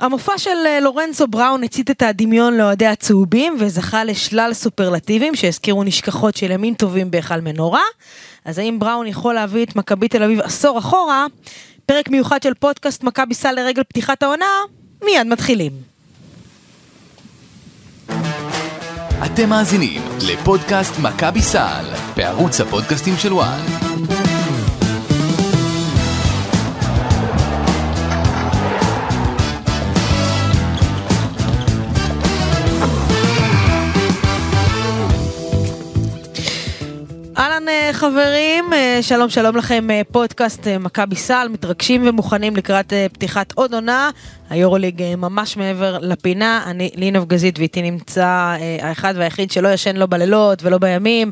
המופע של אה, לורנצו בראון הצית את הדמיון לאוהדי הצהובים וזכה לשלל סופרלטיבים שהזכירו נשכחות של ימים טובים בהיכל מנורה. אז האם בראון יכול להביא את מכבי תל אביב עשור אחורה? פרק מיוחד של פודקאסט מכבי סל לרגל פתיחת העונה, מיד מתחילים. אתם מאזינים לפודקאסט מכבי סל בערוץ הפודקאסטים של וואן. חברים, אה, שלום שלום לכם, אה, פודקאסט אה, מכבי סל, מתרגשים ומוכנים לקראת פתיחת עוד עונה. היורוליג ממש מעבר לפינה, אני לינוב גזית ואיתי נמצא האחד והיחיד שלא ישן לא בלילות ולא בימים,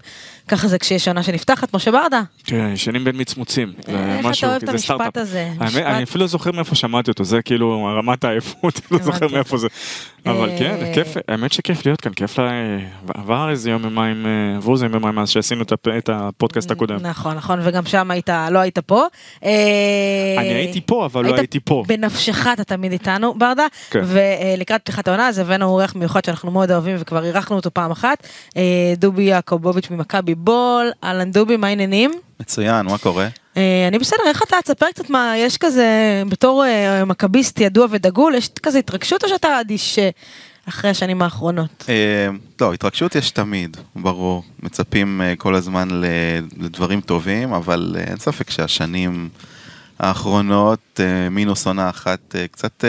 ככה זה כשיש עונה שנפתחת, משה ברדה. כן, ישנים בין מצמוצים. זה איך משהו, אתה אוהב את המשפט. הזה? אני אפילו לא זוכר מאיפה שמעתי אותו, זה כאילו רמת העייפות, לא זוכר. מאיפה זה. אבל אה, כן, כיף, האמת שכיף להיות כאן, כיף לה... עבר איזה יום יומיים, אה, עברו איזה יום יומיים מאז שעשינו את הפ- את הפודקאסט הקודם. נכון, נכון, וגם שם היית, לא היית פה. אה, אני הייתי פה, אבל לא היית הייתי פה. בנפשך אתה תמיד איתנו, ברדה. כן. ולקראת פתיחת העונה אז הבאנו אורח מיוחד שאנחנו מאוד אוהבים וכבר אירחנו אותו פעם אחת. אה, דובי יעקובוביץ' ממכבי בול. אהלן דובי, מה העניינים? מצוין, מה קורה? אה, אני בסדר, איך אתה? תספר קצת מה, יש כזה, בתור אה, מכביסט ידוע ודגול, יש כזה התרגשות או שאתה אדיש אה, אחרי השנים האחרונות? לא, התרגשות יש תמיד, ברור. מצפים כל הזמן לדברים טובים, אבל אין ספק שהשנים האחרונות, מינוס עונה אחת, קצת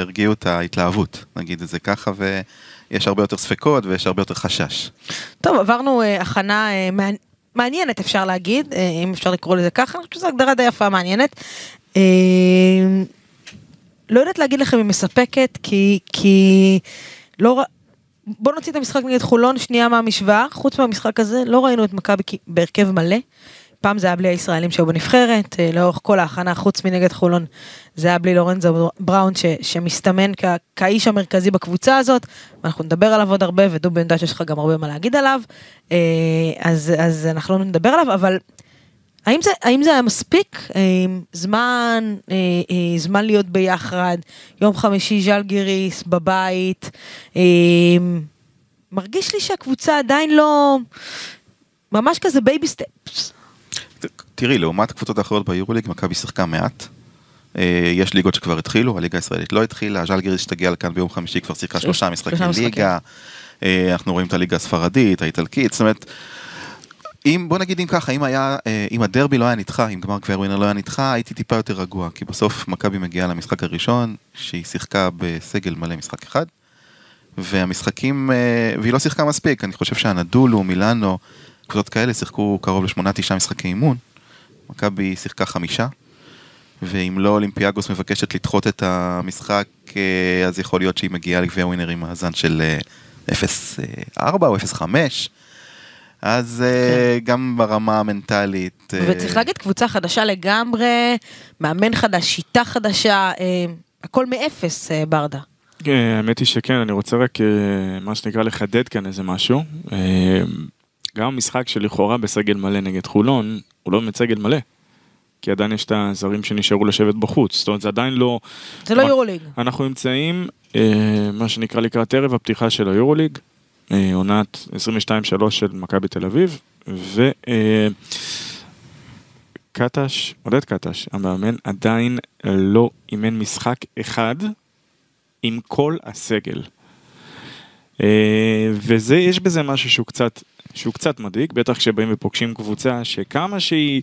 הרגיעו את ההתלהבות, נגיד את זה ככה, ויש הרבה יותר ספקות ויש הרבה יותר חשש. טוב, עברנו הכנה מעניינת אפשר להגיד, אה, אם אפשר לקרוא לזה ככה, אני חושבת שזו הגדרה די יפה מעניינת. אה, לא יודעת להגיד לכם אם מספקת, כי, כי לא ר... בוא נוציא את המשחק נגד חולון שנייה מהמשוואה, חוץ מהמשחק הזה לא ראינו את מכבי בהרכב מלא. פעם זה היה בלי הישראלים שהיו בנבחרת, אה, לאורך כל ההכנה חוץ מנגד חולון זה היה בלי לורנזו בראון ש, שמסתמן כ, כאיש המרכזי בקבוצה הזאת, ואנחנו נדבר עליו עוד הרבה ודובי אני יודעת שיש לך גם הרבה מה להגיד עליו, אה, אז, אז אנחנו לא נדבר עליו, אבל האם זה, האם זה היה מספיק? אה, זמן, זמן להיות ביחד, יום חמישי ז'לגיריס בבית, אה, מרגיש לי שהקבוצה עדיין לא, ממש כזה baby steps. תראי, לעומת הקבוצות האחרות ביורוליג, מכבי שיחקה מעט. אה, יש ליגות שכבר התחילו, הליגה הישראלית לא התחילה, ז'לגיריס שתגיע לכאן ביום חמישי כבר שיחקה שלושה משחקי שלושה משחקים. ליגה. אה, אנחנו רואים את הליגה הספרדית, האיטלקית, זאת אומרת, אם, בוא נגיד אם ככה, אם היה, אה, אם הדרבי לא היה נדחה, אם גמר גביע ווינר לא היה נדחה, הייתי טיפה יותר רגוע, כי בסוף מכבי מגיעה למשחק הראשון, שהיא שיחקה בסגל מלא משחק אחד, והמשחקים, והיא לא שיחקה מספיק, אני חושב שהנדולו, מילאנו, קבוצות כאלה שיחקו קרוב לשמונה, תשעה משחקי אימון, מכבי שיחקה חמישה, ואם לא אולימפיאגוס מבקשת לדחות את המשחק, אה, אז יכול להיות שהיא מגיעה לגביע ווינר עם מאזן של אה, 0-4 או 0-5. אז אה, גם ברמה המנטלית. אה, וצריך להגיד קבוצה חדשה לגמרי, מאמן חדש, שיטה חדשה, אה, הכל מאפס אה, ברדה. כן, האמת היא שכן, אני רוצה רק, אה, מה שנקרא, לחדד כאן איזה משהו. גם המשחק שלכאורה בסגל מלא נגד חולון, הוא לא באמת סגל מלא. כי עדיין יש את הזרים שנשארו לשבת בחוץ. זאת אומרת, זה עדיין לא... זה לא יורוליג. אנחנו נמצאים, אה, מה שנקרא לקראת ערב הפתיחה של היורוליג, אה, עונת 22-3 של מכבי תל אביב, ו... אה, עודד קטש, המאמן, עדיין לא אימן משחק אחד עם כל הסגל. אה, וזה, יש בזה משהו שהוא קצת, שהוא קצת מדאיג, בטח כשבאים ופוגשים קבוצה שכמה שהיא,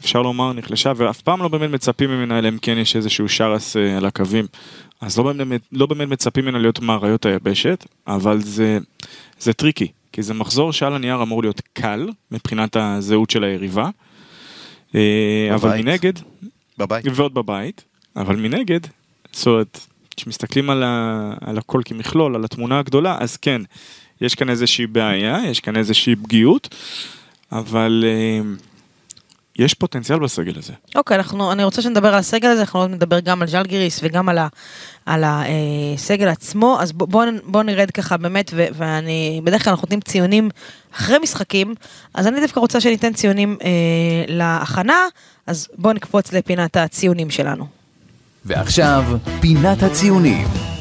אפשר לומר, נחלשה, ואף פעם לא באמת מצפים ממנה, אלא אם כן יש איזשהו שרס אה, על הקווים. אז לא באמת, לא באמת מצפים ממנה להיות מאריות היבשת, אבל זה, זה טריקי, כי זה מחזור שעל הנייר אמור להיות קל, מבחינת הזהות של היריבה. אה, אבל בבית. מנגד, בבית. ועוד בבית, אבל מנגד, זאת אומרת, כשמסתכלים על, ה, על הכל כמכלול, על התמונה הגדולה, אז כן, יש כאן איזושהי בעיה, יש כאן איזושהי פגיעות, אבל אה, יש פוטנציאל בסגל הזה. אוקיי, אנחנו, אני רוצה שנדבר על הסגל הזה, אנחנו עוד נדבר גם על ז'לגיריס וגם על, ה, על הסגל עצמו, אז בוא, בוא, בוא נרד ככה באמת, ו, ואני, בדרך כלל אנחנו נותנים ציונים אחרי משחקים, אז אני דווקא רוצה שניתן ציונים אה, להכנה, אז בוא נקפוץ לפינת הציונים שלנו. ועכשיו, פינת הציונים.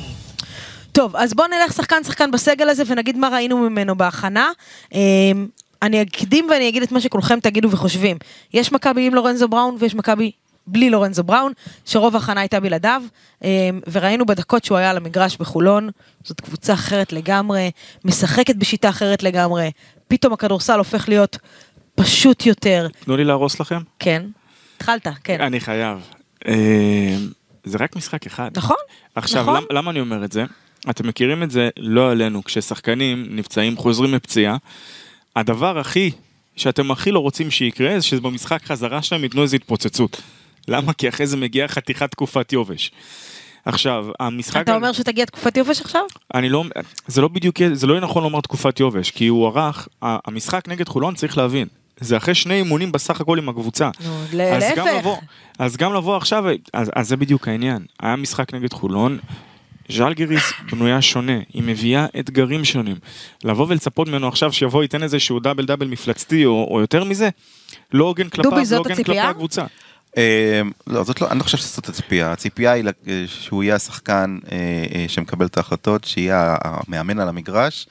טוב, אז בואו נלך שחקן שחקן בסגל הזה ונגיד מה ראינו ממנו בהכנה. אמ, אני אקדים ואני אגיד את מה שכולכם תגידו וחושבים. יש מכבי עם לורנזו בראון ויש מכבי בלי לורנזו בראון, שרוב ההכנה הייתה בלעדיו, אמ, וראינו בדקות שהוא היה על המגרש בחולון, זאת קבוצה אחרת לגמרי, משחקת בשיטה אחרת לגמרי, פתאום הכדורסל הופך להיות פשוט יותר. תנו לי להרוס לכם. כן, התחלת, כן. אני חייב. אה, זה רק משחק אחד. נכון, עכשיו, נכון. למ- למה אני אומר את זה? אתם מכירים את זה לא עלינו, כששחקנים נפצעים, חוזרים מפציעה, הדבר הכי, שאתם הכי לא רוצים שיקרה, זה שבמשחק חזרה שלהם ייתנו איזו התפוצצות. למה? כי אחרי זה מגיעה חתיכת תקופת יובש. עכשיו, המשחק... אתה אומר שתגיע תקופת יובש עכשיו? אני לא, זה לא בדיוק, זה לא יהיה נכון לומר תקופת יובש, כי הוא ערך, המשחק נגד חולון צריך להבין, זה אחרי שני אימונים בסך הכל עם הקבוצה. נו, להפך. אז גם לבוא עכשיו, אז, אז זה בדיוק העניין. היה משחק נגד חולון, ז'לגיריס בנויה שונה, היא מביאה אתגרים שונים. לבוא ולצפות ממנו עכשיו שיבוא ייתן איזשהו דאבל דאבל מפלצתי או, או יותר מזה, לא הוגן כלפיו, לא הוגן כלפי? הקבוצה. אה, לא, זאת לא, אני לא חושב שזאת הציפייה, הציפייה היא אה, שהוא יהיה השחקן אה, אה, שמקבל את ההחלטות, שיהיה המאמן על המגרש,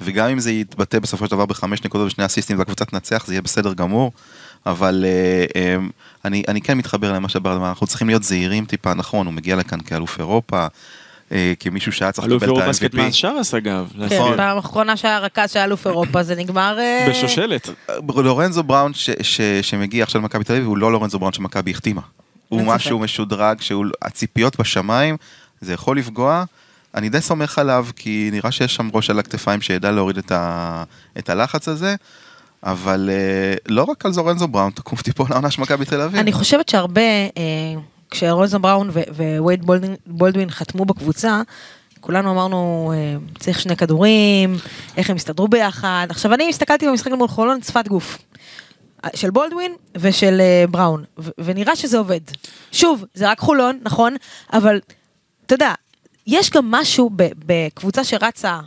וגם אם זה יתבטא בסופו של דבר בחמש נקודות ושני אסיסטים והקבוצה תנצח, זה יהיה בסדר גמור, אבל אה, אני, אני כן מתחבר למה שברד אמר, אנחנו צריכים להיות זהירים טיפה, נכון, הוא מגיע לכאן כאלוף אירופה, כמישהו שהיה צריך אלוף לקבל את אירופה בסקט ה-MVP. מאז שרס אגב, כן. פעם האחרונה שהיה רכז שהיה אלוף אירופה זה נגמר... אה, בשושלת. לורנזו בראון ש, ש, שמגיע עכשיו למכבי תל אביב הוא לא לורנזו בראון שמכבי החתימה. הוא. משהו משודרג, שהציפיות בשמיים, זה יכול לפגוע. אני די סומך עליו, כי נראה שיש שם ראש על הכתפיים שידע להוריד את, ה, את הלחץ הזה, אבל אה, לא רק על זורנזו בראון, תקום תיפול לעונה של מכבי תל אביב. אני חושבת שהרבה, אה, כשרוזן בראון ווייד בולדווין, חתמו בקבוצה, כולנו אמרנו, אה, צריך שני כדורים, איך הם יסתדרו ביחד. עכשיו, אני הסתכלתי במשחק מול חולון, שפת גוף. אה, של בולדווין ושל אה, בראון, ונראה שזה עובד. שוב, זה רק חולון, נכון, אבל אתה יודע, יש גם משהו בקבוצה שרצה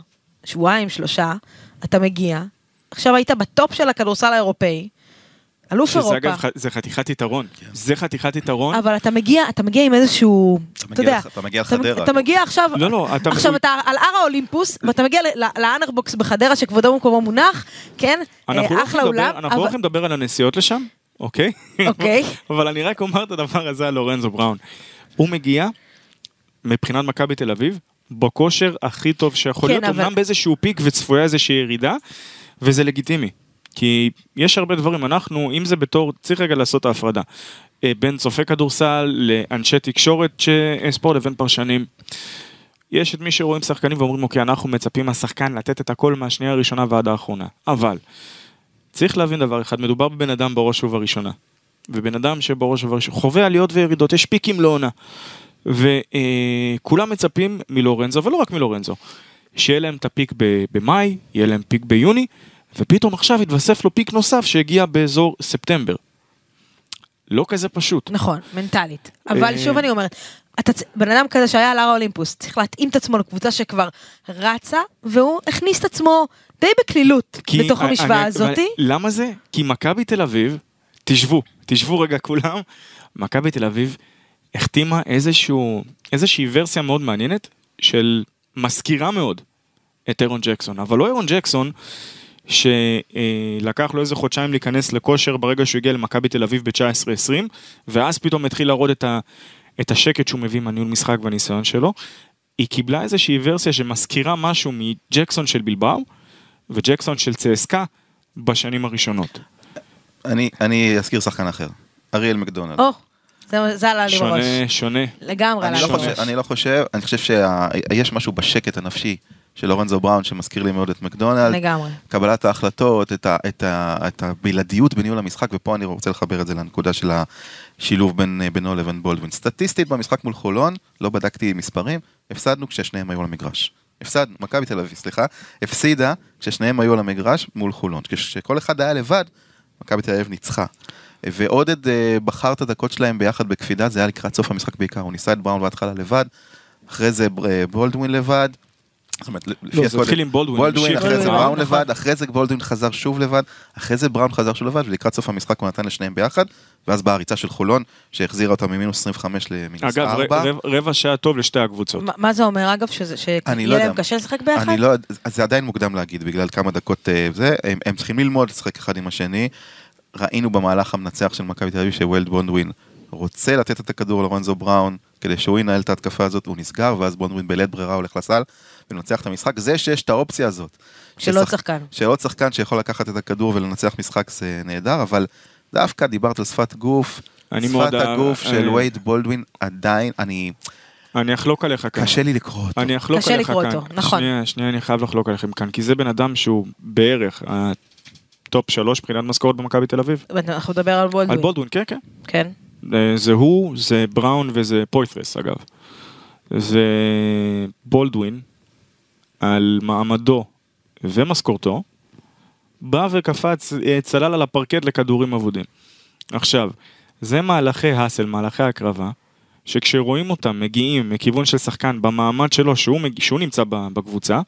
שבועיים, שלושה, אתה מגיע, עכשיו היית בטופ של הכדורסל האירופאי, אלוף שזה אירופה. אגב, ח- זה חתיכת יתרון. זה חתיכת יתרון. אבל אתה מגיע, אתה מגיע עם איזשהו, אתה מגיע יודע, אתה מגיע אתה- לחדרה. אתה מגיע עכשיו, לא, לא, אתה- עכשיו אתה על הר האולימפוס, ואתה מגיע לאנרבוקס בחדרה שכבודו במקומו מונח, כן, אנחנו לא אה, אחלה לדבר- אולם, אנחנו לא אבל- הולכים לדבר על הנסיעות לשם, אוקיי? אוקיי. אבל אני רק אומר את הדבר הזה על לורנזו בראון. הוא מגיע, מבחינת מכבי תל אביב, בכושר הכי טוב שיכול כן, להיות, אבל- אמנם באיזשהו פיק וצפויה איזושהי ירידה, וזה לגיטימי. כי יש הרבה דברים, אנחנו, אם זה בתור, צריך רגע לעשות ההפרדה. אה, בין צופי כדורסל לאנשי תקשורת ש- אה, ספורט לבין פרשנים. יש את מי שרואים שחקנים ואומרים, אוקיי, אנחנו מצפים מהשחקן לתת את הכל מהשנייה הראשונה ועד האחרונה. אבל, צריך להבין דבר אחד, מדובר בבן אדם בראש ובראשונה. ובן אדם שבראש ובראשונה חווה עליות וירידות, יש פיקים לעונה. וכולם מצפים מלורנזו, ולא רק מלורנזו, שיהיה להם את הפיק במאי, יהיה להם פיק ביוני, ופתאום עכשיו יתווסף לו פיק נוסף שהגיע באזור ספטמבר. לא כזה פשוט. נכון, מנטלית. אבל אה, שוב אני אומרת, אתה, בן אדם כזה שהיה על הר האולימפוס, צריך להתאים את עצמו לקבוצה שכבר רצה, והוא הכניס את עצמו די בקלילות בתוך אני- המשוואה אני- הזאתי. למה זה? כי מכבי תל אביב, תשבו, תשבו רגע כולם, מכבי תל אביב החתימה איזשהו, איזושהי ורסיה מאוד מעניינת של מזכירה מאוד את אירון ג'קסון, אבל לא אירון ג'קסון שלקח לו איזה חודשיים להיכנס לכושר ברגע שהוא הגיע למכבי תל אביב ב-19-20 ואז פתאום התחיל להראות את, ה, את השקט שהוא מביא מהניהול משחק והניסיון שלו. היא קיבלה איזושהי ורסיה שמזכירה משהו מג'קסון של בלבאו וג'קסון של צסקה בשנים הראשונות. אני, אני אזכיר שחקן אחר, אריאל מקדונלד. או, זה- זה עלה לי בראש. שונה, שונה. לגמרי עלה לא, לי בראש. אני לא חושב, אני חושב שיש משהו בשקט הנפשי של לורנזו בראון שמזכיר לי מאוד את מקדונלד. לגמרי. קבלת ההחלטות, את, ה, את, ה, את הבלעדיות בניהול המשחק, ופה אני רוצה לחבר את זה לנקודה של השילוב בין, בינו לבין בולדווין. סטטיסטית במשחק מול חולון, לא בדקתי מספרים, הפסדנו כששניהם היו על המגרש. הפסדנו, מכבי תל אביב, סליחה, הפסידה כששניהם היו על המגרש מול חולון. כשכל אחד היה לבד, מכבי תל אביב ניצחה. ועודד אה, בחר את הדקות שלהם ביחד בקפידה, זה היה לקראת סוף המשחק בעיקר, הוא ניסה את בראון בהתחלה לבד, אחרי זה אה, בולדווין לבד, זאת אומרת, לפי לא, זה הקודם, התחיל עם בולדווין. בולדווין, אחרי זה בראון נכון. לבד, אחרי זה בולדווין חזר שוב לבד, אחרי זה בראון חזר שוב לבד, ולקראת סוף המשחק הוא נתן לשניהם ביחד, ואז באה הריצה של חולון, שהחזירה אותם ממינוס 25 למינוס אגב, 4. ר- רבע- שעה טוב לשתי הקבוצות. מה- זה אומר אגב? שיהיה לא להם. קשה לשחק ביחד? אני לא, יודע, אז זה עדיין מוקדם להגיד, בגלל כמה דקות אה, זה, הם, צריכים ללמוד לשחק אחד עם השני. ראינו במהלך המנצח של מכבי תל אביב שווילד בונדווין רוצה לתת את הכדור לרונזו בראון, כדי שהוא ינהל את ההתקפה הזאת, הוא נסגר, ואז בונדווין בלית ברירה הולך לסל, ומנצח את המשחק. זה שיש את האופציה הזאת. של עוד שחקן. של עוד שחקן שיכול לקחת את הכדור ולנצח משחק זה נהדר, אבל דווקא דיברת על שפת גוף, שפת הגוף אה, של אה, וייד בולדווין עדיין, אני, אני אחלוק עליך כאן. קשה לי לקרוא אותו. אני אחלוק קשה עליך לקרוא כאן. אותו, נכון. שנייה, שנייה, אני חייב לחלוק עליכם כאן, כי זה בן אדם שהוא בערך ה top שלוש מבחינת משכורת במכבי תל אביב. אנחנו נדבר על בולדווין. על בולדווין, כן, כן. כן. אה, זה הוא, זה בראון וזה פויטרס אגב. זה בולדווין על מעמדו ומשכורתו, בא וקפץ, אה, צלל על הפרקט לכדורים אבודים. עכשיו, זה מהלכי האסל, מהלכי הקרבה, שכשרואים אותם מגיעים מכיוון של שחקן במעמד שלו, שהוא. שהוא נמצא בקבוצה,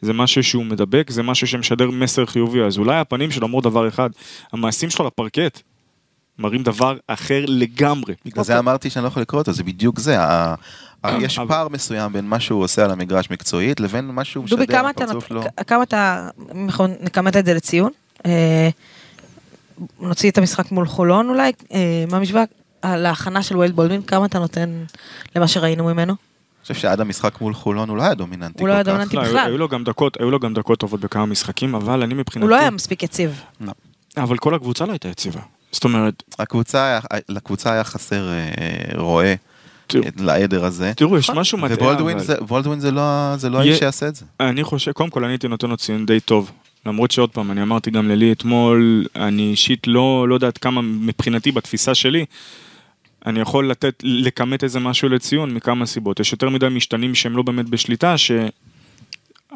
זה משהו שהוא מדבק, זה משהו שמשדר מסר חיובי, אז אולי הפנים שלו אמרו דבר אחד, המעשים שלו לפרקט מראים דבר אחר לגמרי. בגלל זה אמרתי שאני לא יכול לקרוא אותו, זה בדיוק זה. יש פער מסוים בין מה שהוא עושה על המגרש מקצועית לבין מה שהוא משדר, דובי, כמה אתה הפרצוף שלו. נות- כמה אתה, אם אנחנו נכמת את זה לציון? אה, נוציא את המשחק מול חולון אולי, אה, מהמשוואה, על ההכנה של ווייד בולדווין, כמה אתה נותן למה שראינו ממנו? אני חושב שעד המשחק מול חולון הוא לא היה דומיננטי הוא לא היה כל כך. דומיננטי. לא, היו, בכלל. היו לו גם דקות, היו לו גם דקות טובות בכמה משחקים, אבל אני מבחינתי... הוא לא היה מספיק יציב. אבל כל הקבוצה לא הייתה יציבה. זאת אומרת, הקבוצה, היה- לקבוצה היה חסר אה, רועה לעדר הזה. תראו, יש משהו מטעה, ובולדווין אבל זה- לא זה לא האיש שיעשה את זה. אני חושב, קודם כל אני הייתי נותן לו ציון די טוב. למרות שעוד פעם, אני אמרתי גם ללי אתמול, אני אישית לא, לא יודעת כמה מבחינתי בתפיסה שלי, אני יכול לתת, לכמת איזה משהו לציון מכמה סיבות. יש יותר מדי משתנים שהם לא באמת בשליטה, ש...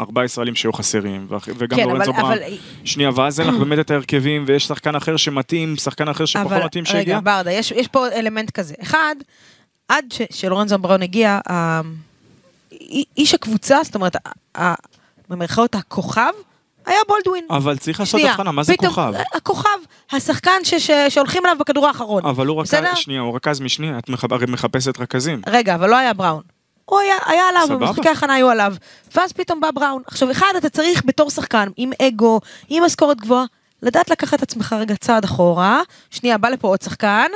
ארבעה ישראלים שהיו חסרים, וגם כן, לורנצו אבל- בראון. אבל- שנייה, ואז אין לך באמת את ההרכבים, ויש שחקן אחר שמתאים, שחקן אחר שפחות אבל מתאים רגע, שהגיע. ברדה, יש, יש פה אלמנט כזה. אחד, עד ש, שלורנזו בראון הגיע, ה- איש הקבוצה, זאת אומרת, ה- במרכאות הכוכב, היה בולדווין. אבל צריך לעשות הבחנה, מה זה פתאום, כוכב? הכוכב, השחקן ש, ש, שהולכים אליו בכדור האחרון. אבל הוא רכז? שנייה, הוא רכז משני, את הרי מחפשת רכזים. רגע, אבל לא היה בראון. הוא היה, היה עליו, סבבה. במשחקי ההכנה היו עליו. ואז פתאום בא בראון. עכשיו, אחד, אתה צריך בתור שחקן, עם אגו, עם משכורת גבוהה, לדעת לקחת את עצמך רגע צעד אחורה. שנייה, בא לפה עוד שחקן,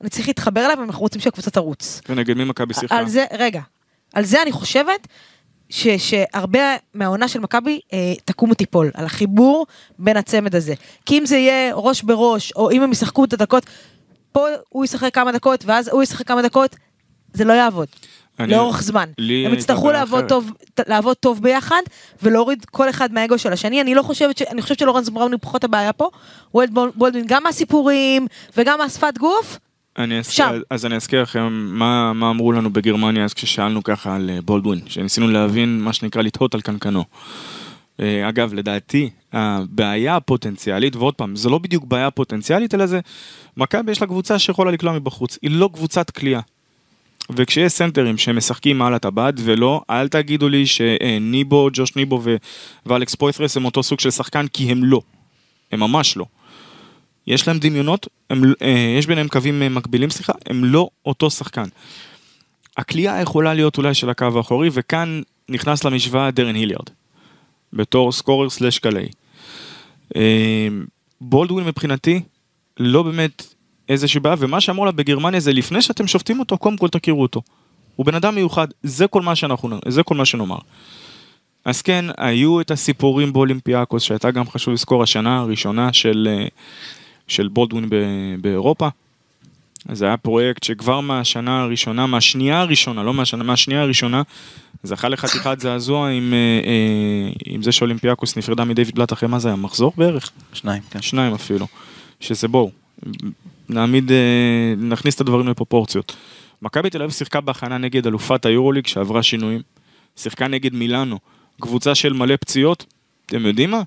אני צריך להתחבר אליו, ואנחנו רוצים שהקבוצה תרוץ. ונגד מי מכבי שיחקה? על זה, רגע, על זה אני חושבת ש, שהרבה מהעונה של מכבי אה, תקום ותיפול, על החיבור בין הצמד הזה. כי אם זה יהיה ראש בראש, או אם הם ישחקו את הדקות, פה הוא ישחק כמה דקות, ואז הוא ישחק כמה דקות, זה לא יעבוד. אני- לאורך זמן. הם יצטרכו לעבוד. טוב, לעבוד טוב ביחד, ולהוריד כל אחד מהאגו של השני. אני לא חושבת ש... אני חושבת שלורנס בראון הוא פחות הבעיה פה. וולד בול- בולדווין, גם מהסיפורים, וגם מהשפת גוף, אני אזכיר, שם. אז אני אזכיר לכם מה, מה אמרו לנו בגרמניה אז כששאלנו ככה על אה, בולדווין, שניסינו להבין מה שנקרא לתהות על קנקנו. אה, אגב, לדעתי, הבעיה הפוטנציאלית, ועוד פעם, זה לא בדיוק בעיה פוטנציאלית, אלא זה, מכבי יש לה קבוצה שיכולה לקלוע מבחוץ, היא לא קבוצת כליאה. וכשיש סנטרים שמשחקים מעל הטבעת ולא, אל תגידו לי שניבו, ג'וש ניבו ו- ואלכס פוית'רס הם אותו סוג של שחקן, כי הם לא. הם ממש לא. יש להם דמיונות, הם, אה, יש ביניהם קווים אה, מקבילים, סליחה, הם לא אותו שחקן. הכלייה יכולה להיות אולי של הקו האחורי, וכאן נכנס למשוואה דרן היליארד, בתור סקורר סלאש קלעי. אה, בולדווין מבחינתי, לא באמת איזושהי בעיה, ומה שאמרו לה בגרמניה זה לפני שאתם שופטים אותו, קודם כל תכירו אותו. הוא בן אדם מיוחד, זה כל מה שאנחנו, זה כל מה שנאמר. אז כן, היו את הסיפורים באולימפיאקוס, שהייתה גם חשוב לזכור השנה הראשונה של, אה, של בולדווין באירופה. אז זה היה פרויקט שכבר מהשנה הראשונה, מהשנייה הראשונה, לא מהשנה, מהשנייה הראשונה, זכה לחתיכת זעזוע עם, אה, אה, עם זה שאולימפיאקוס נפרדה מדייוויד בלאט אחרי מה זה היה? מחזור בערך? שניים, כן. שניים אפילו. שזה בואו, נעמיד, אה, נכניס את הדברים לפרופורציות. מכבי תל אביב שיחקה בהכנה נגד אלופת היורוליג שעברה שינויים. שיחקה נגד מילאנו, קבוצה של מלא פציעות. אתם יודעים מה?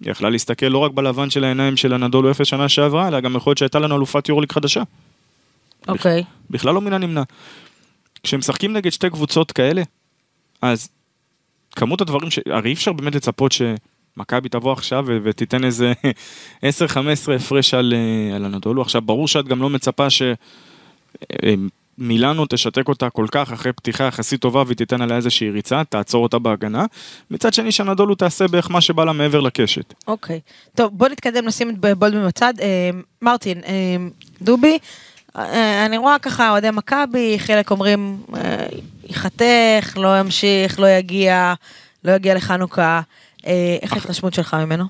היא יכלה להסתכל לא רק בלבן של העיניים של הנדולו אפס שנה שעברה, אלא גם יכול להיות שהייתה לנו אלופת יורוליג חדשה. אוקיי. בכלל לא מן הנמנע. כשמשחקים נגד שתי קבוצות כאלה, אז כמות הדברים ש... הרי אי אפשר באמת לצפות שמכבי תבוא עכשיו ו- ותיתן איזה 10-15 הפרש על, אה, על הנדולו. עכשיו, ברור שאת גם לא מצפה ש... מילאנו תשתק אותה כל כך אחרי פתיחה יחסית טובה והיא תיתן עליה איזושהי ריצה, תעצור אותה בהגנה. מצד שני שהנדולו תעשה בערך מה שבא לה מעבר לקשת. אוקיי. טוב, בוא נתקדם, נשים את בולדמן בצד. אה, מרטין, אה, דובי, אה, אני רואה ככה אוהדי מכבי, חלק אומרים, אה, ייחתך, לא ימשיך, לא יגיע, לא יגיע לחנוכה. אה, איך ההתרשמות שלך ממנו?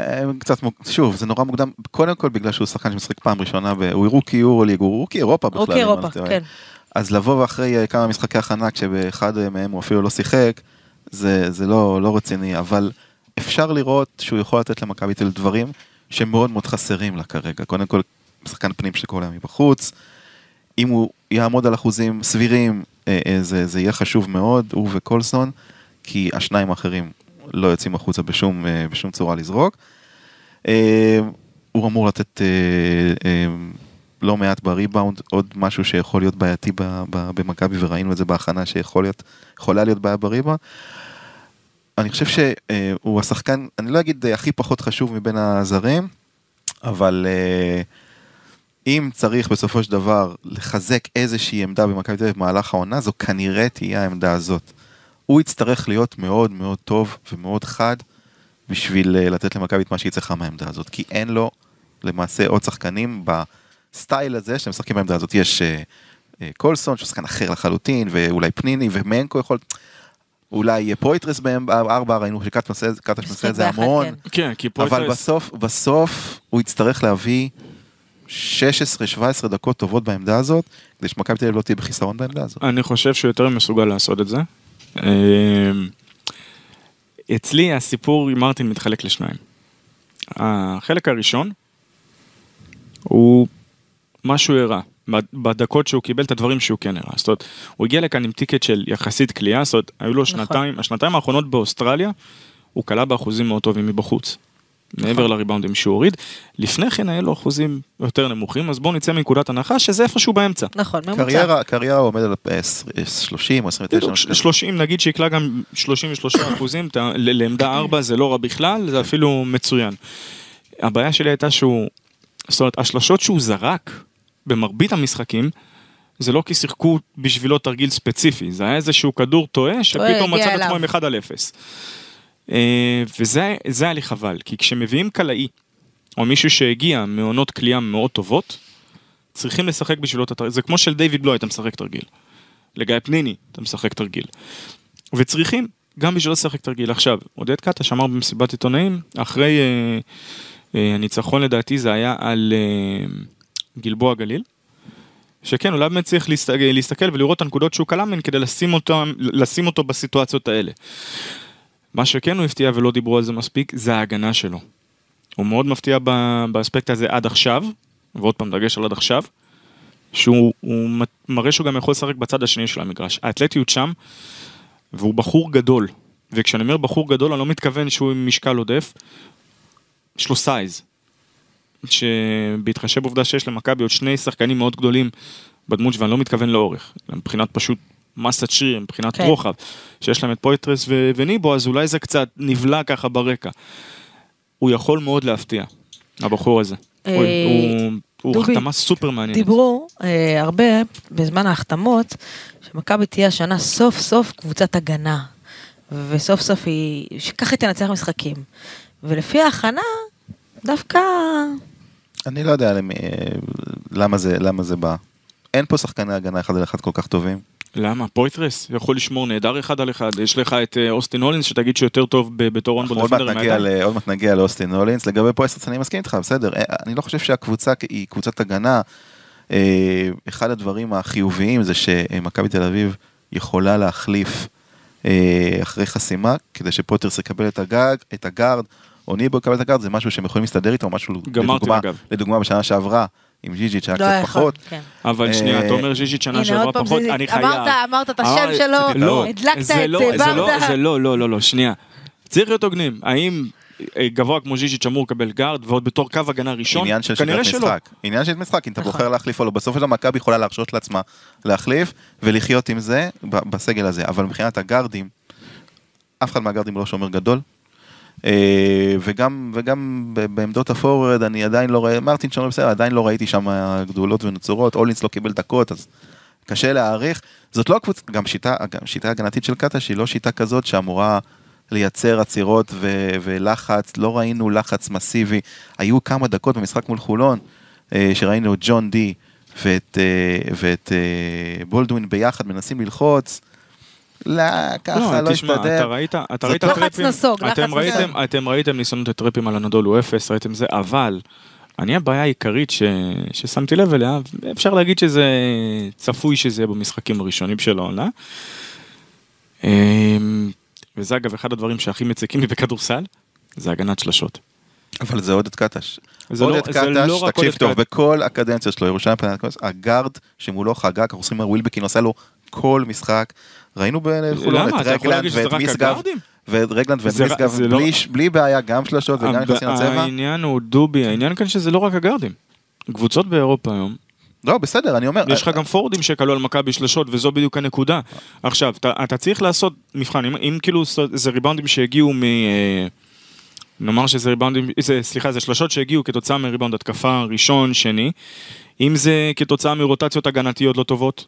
אה, קצת, שוב, זה נורא מוקדם, קודם כל בגלל שהוא שחקן שמשחק פעם ראשונה, והוא רוקי יורו ליג, הוא רוקי אירופה בכלל. רוקי אירופה, לא. כן. אז לבוא ואחרי אה, כמה משחקי הכנה, כשבאחד מהם הוא אפילו לא שיחק, זה, זה לא, לא רציני, אבל אפשר לראות שהוא יכול לתת למכבי תל דברים שמאוד מאוד חסרים לה כרגע. קודם כל, שחקן פנים היום מבחוץ, אם הוא יעמוד על אחוזים סבירים, אה, זה, זה יהיה חשוב מאוד, הוא וקולסון, כי השניים האחרים לא יוצאים החוצה בשום, אה, בשום צורה לזרוק. אה, הוא אמור לתת אה, לא מעט בריבאונד, עוד משהו שיכול להיות בעייתי במכבי, וראינו את זה בהכנה שיכול להיות, יכולה להיות בעיה בריבאונד. אני חושב שהוא השחקן, אני לא אגיד הכי פחות חשוב מבין הזרים, אבל אם צריך בסופו של דבר לחזק איזושהי עמדה במכבי תל אביב במהלך העונה, זו כנראה תהיה העמדה הזאת. הוא יצטרך להיות מאוד מאוד טוב ומאוד חד בשביל אה, לתת למכבי את מה שהיא צריכה מהעמדה הזאת, כי אין לו למעשה עוד שחקנים בסטייל הזה שהם משחקים בעמדה הזאת. יש אה, אה, קולסון שהוא שחקן אחר לחלוטין, ואולי פניני ומנקו יכול... אולי יהיה פויטרס בארבע, ראינו שקטש עושה את זה- המון. כן. כן, כי פה אבל בסוף, בסוף הוא יצטרך להביא 16-17 דקות טובות בעמדה הזאת, כדי שמכבי תל אביב לא תהיה בחיסרון בעמדה הזאת. אני חושב שהוא יותר מסוגל לעשות את זה. אמ, אצלי הסיפור עם מרטין מתחלק לשניים. החלק הראשון הוא מה שהוא הראה. בדקות שהוא קיבל את הדברים שהוא כן הראה. זאת אומרת, הוא הגיע לכאן עם טיקט של יחסית כליאה, זאת אומרת, היו לו נכון. שנתיים, השנתיים האחרונות באוסטרליה, הוא כלה באחוזים מאוד טובים מבחוץ. מעבר לריבאונדים שהוא הוריד. לפני כן היה לו אחוזים יותר נמוכים, אז בואו נצא מנקודת הנחה שזה איפשהו באמצע. נכון, ממוצע. קריירה, קריירה עומד על אה, 30 או 29. בדיוק, ש- 30 נגיד שיקלע גם 33 אחוזים, לעמדה 4 זה לא רע בכלל, זה אפילו מצוין. הבעיה שלי הייתה שהוא, זאת אומרת, השלשות שהוא זרק במרבית המשחקים, זה לא כי שיחקו בשבילו תרגיל ספציפי, זה היה איזשהו כדור טועה שפתאום מצא את. עצמו עם 1 על 0. אה, וזה זה היה לי חבל, כי כשמביאים קלעי, או מישהו שהגיע מעונות כליאה מאוד טובות, צריכים לשחק בשבילו את התרגיל, זה כמו של דיוויד לא היית משחק תרגיל. לגיא פניני אתה משחק תרגיל. וצריכים גם בשביל לשחק תרגיל. עכשיו, עודד קטש אמר במסיבת עיתונאים, אחרי אה, אה, הניצחון לדעתי זה היה על אה, גלבוע גליל, שכן, אולי באמת צריך להסתכל, להסתכל ולראות את הנקודות שהוא מהן כדי לשים אותו, לשים אותו בסיטואציות האלה. מה שכן הוא הפתיע ולא דיברו על זה מספיק, זה ההגנה שלו. הוא מאוד מפתיע באספקט הזה עד עכשיו, ועוד פעם דגש על עד עכשיו, שהוא מראה שהוא גם יכול לשחק בצד השני של המגרש. האתלטיות שם, והוא בחור גדול. וכשאני אומר בחור גדול, אני לא מתכוון שהוא עם משקל עודף, יש לו סייז. שבהתחשב בעובדה שיש למכבי עוד שני שחקנים מאוד גדולים בדמות ואני לא מתכוון לאורך, מבחינת פשוט מסת שריר, מבחינת כן. כן. רוחב, שיש להם את פויטרס ו- וניבו, אז אולי זה קצת נבלע ככה ברקע. הוא יכול מאוד להפתיע, הבחור הזה. אה, הוא- הוא- החתמה סופר מעניינת. דיברו אה, הרבה בזמן ההחתמות, שמכבי תהיה השנה סוף סוף קבוצת הגנה. וסוף סוף היא, שככה היא תנצח משחקים. ולפי ההכנה, דווקא... אני לא יודע למי, למה זה, למה זה בא. אין פה שחקני הגנה אחד על אחד כל כך טובים. למה? פויטרס יכול לשמור נהדר אחד על אחד, יש לך את אה, אוסטין הולינס שתגיד שהוא יותר טוב בתור עוד מעט defender עוד מעט נגיע לאוסטין הולינס. לגבי פויטרס אני מסכים איתך, בסדר. אה, אני לא חושב שהקבוצה היא קבוצת הגנה. אה, אחד הדברים החיוביים זה שמכבי תל אביב יכולה להחליף אה, אחרי חסימה, כדי שפויטרס יקבל את הגג, את הגארד, או ניבו יקבל את הגארד, זה משהו שהם יכולים להסתדר איתו, משהו גמרתי לדוגמה, אגב. לדוגמה בשנה שעברה, עם ג'יג'יט שהיה לא היה קצת פחות. כן. אבל אה, שנייה, אתה אומר ז'יז'יט שנה שעברה פחות, אני חייב. אמרת, אמרת את השם שלו, לא, הדלקת זה את לא- אה, זה לא- ברדה. זה לא, לא, לא, לא, שנייה. צריך להיות הוגנים, האם אה, גבוה כמו ז'יז'יץ' אמור לקבל גארד, ועוד בתור קו הגנה ראשון? עניין של כנראה שיטת שלא. משחק. עניין של משחק, אם אתה נכון. בוחר להחליף או לא. בסופו של דבר מכבי יכולה להרשות לעצמה להחליף ולחיות עם זה ב- בסגל הזה. אבל מבחינת הגארדים, אף אחד מהגארדים לא שומר גדול. אה, וגם, וגם בעמדות הפורוורד אני עדיין לא רואה, מרטין שומר בסדר, עדיין לא ראיתי שם גדולות ונצורות, אולינס לא קיבל דקות, אז קשה להעריך. זאת לא הקבוצה, גם שיטה, גם שיטה הגנתית של קטש היא לא שיטה כזאת שאמורה לייצר עצירות ו- ולחץ, לא ראינו לחץ מסיבי. היו כמה דקות במשחק מול חולון, אה, שראינו את ג'ון די ואת, אה, ואת בולדווין ביחד מנסים ללחוץ. לא, ככה לא תשמע, אתה. ראית, אתה ראית לא- נסוג, לחץ אתם ראיתם, נסוג. אתם ראיתם ניסיונות הטרפים על הנדול הוא אפס, ראיתם זה, אבל אני הבעיה העיקרית ש... ששמתי לב אליה, אפשר להגיד שזה צפוי שזה יהיה במשחקים הראשונים של העונה. אמ, וזה אגב אחד הדברים שהכי מציקים לי בכדורסל, זה הגנת שלשות. אבל זה עודד קטש. זה לא- עודד זה לא קטש, רק תקשיב עודד טוב, קטש. בכל הקדנציה שלו, ירושלים פנטקוס, הגארד שמולו חגג, אנחנו עושים על ווילבקין, עושה לו כל משחק. ראינו בחולון? את רגלנד ואת הגארדים? ואת רגלנד ואת זה- משגב, זה לא- בלי- בלי בעיה, גם שלשות וגם נכנסים לצבע. העניין הוא דובי, העניין כאן שזה לא רק הגארדים. קבוצות באירופה היום, לא, בסדר, אני אומר, יש לך גם פורדים שקלו על מכבי שלשות וזו בדיוק הנקודה. עכשיו, אתה, אתה צריך לעשות מבחן, אם, אם כאילו זה ריבאונדים שהגיעו מ... אה, נאמר שזה ריבאונדים, זה, סליחה, זה שלשות שהגיעו כתוצאה מריבאונד התקפה ראשון, שני, אם זה כתוצאה מרוטציות הגנתיות לא טובות,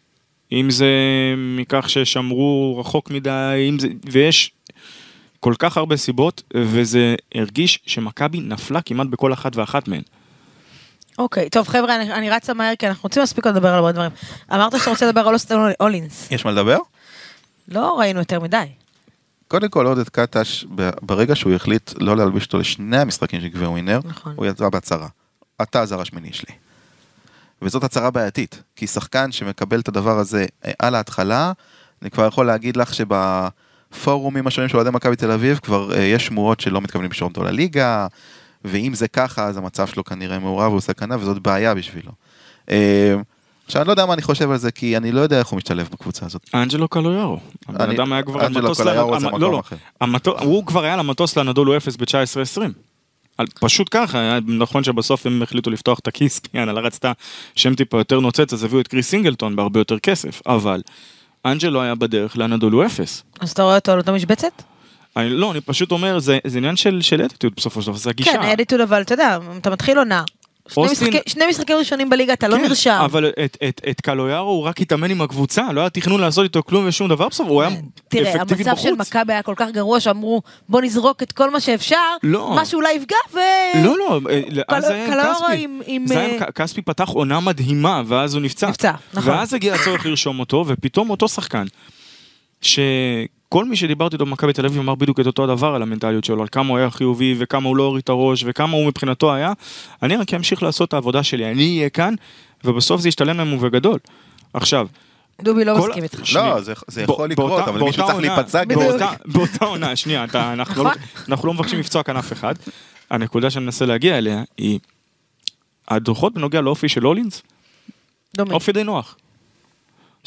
אם זה מכך ששמרו רחוק מדי, אם זה, ויש כל כך הרבה סיבות, וזה הרגיש שמכבי נפלה כמעט בכל אחת ואחת מהן. אוקיי, טוב חבר'ה, אני, אני רצה מהר כי אנחנו רוצים מספיק לדבר על הרבה דברים. אמרת שאתה רוצה לדבר על אוסטון אולינס. יש מה לדבר? לא ראינו יותר מדי. קודם כל עודד קטש, ברגע שהוא החליט לא להלביש אותו לשני המשחקים של גביע ווינר, נכון. הוא יצא בהצהרה. אתה הזר השמיני שלי. וזאת הצהרה בעייתית, כי שחקן שמקבל את הדבר הזה אה, על ההתחלה, אני כבר יכול להגיד לך שבפורומים השונים של אוהדי מכבי תל אביב כבר אה, יש שמועות שלא מתכוונים לשאול אותו לליגה, ואם זה ככה אז המצב שלו כנראה מעורב והוא סכנה וזאת בעיה בשבילו. אה, עכשיו אני לא יודע מה אני חושב על זה, כי אני לא יודע איך הוא משתלב בקבוצה הזאת. אנג'לו קלויארו. הבן אדם היה כבר על אנג'לו מטוס... קלויארו לנ- זה מקום לא, לא. אחר. הוא כבר היה למטוס לנדולו אפס ב-19-20. פשוט ככה, נכון שבסוף הם החליטו לפתוח את הכיס, כי הנהלה רצתה שם טיפה יותר נוצץ, אז הביאו את קריס סינגלטון בהרבה יותר כסף, אבל אנג'לו היה בדרך לאנדולו אפס. אז אתה רואה אותו על אותה משבצת? אני, לא, אני פשוט אומר, זה, זה עניין של, של אדיטוד בסופו של דבר, זה הגישה. כן, אדיטוד, אבל אתה יודע, אתה מתחיל עונה. שני אוסטין- שני משחקים ראשונים בליגה, אתה לא כן, נרשם. אבל את, את, את קלויארו הוא רק התאמן עם הקבוצה, לא היה תכנון לעשות איתו כלום ושום דבר בסוף, הוא היה תראה, אפקטיבי המצב של בחוץ. מכבי היה כל כך גרוע שאמרו, בוא נזרוק את כל מה שאפשר, לא. מה שאולי יפגע, ו... לא, לא, אה, אז זה היה עם כספי. עם- זה היה אה, עם ק- כספי פתח עונה מדהימה, ואז הוא נפצע. נפצע, נכון. ואז הגיע הצורך לרשום אותו, ופתאום אותו שחקן, שכל מי שדיברתי איתו במכבי תל אביב אמר בדיוק את אותו הדבר על המנטליות שלו, על כמה הוא היה חיובי, וכמה הוא לא הוריד את הראש, וכמה הוא מבחינתו היה. אני רק אמשיך לעשות את העבודה שלי, אני אהיה כאן, ובסוף זה ישתלם לנו בגדול. עכשיו, דובי לא כל- מסכים איתך. לא, זה- יכול לקרות, אבל מישהו צריך להיפצע כדי... באותה- באותה עונה, שנייה, אתה- אנחנו לא- נכון. אנחנו לא מבקשים לפצוע כאן אף אחד. הנקודה שאני מנסה להגיע אליה היא, הדוחות בנוגע לאופי של הולינס. אופי די נוח.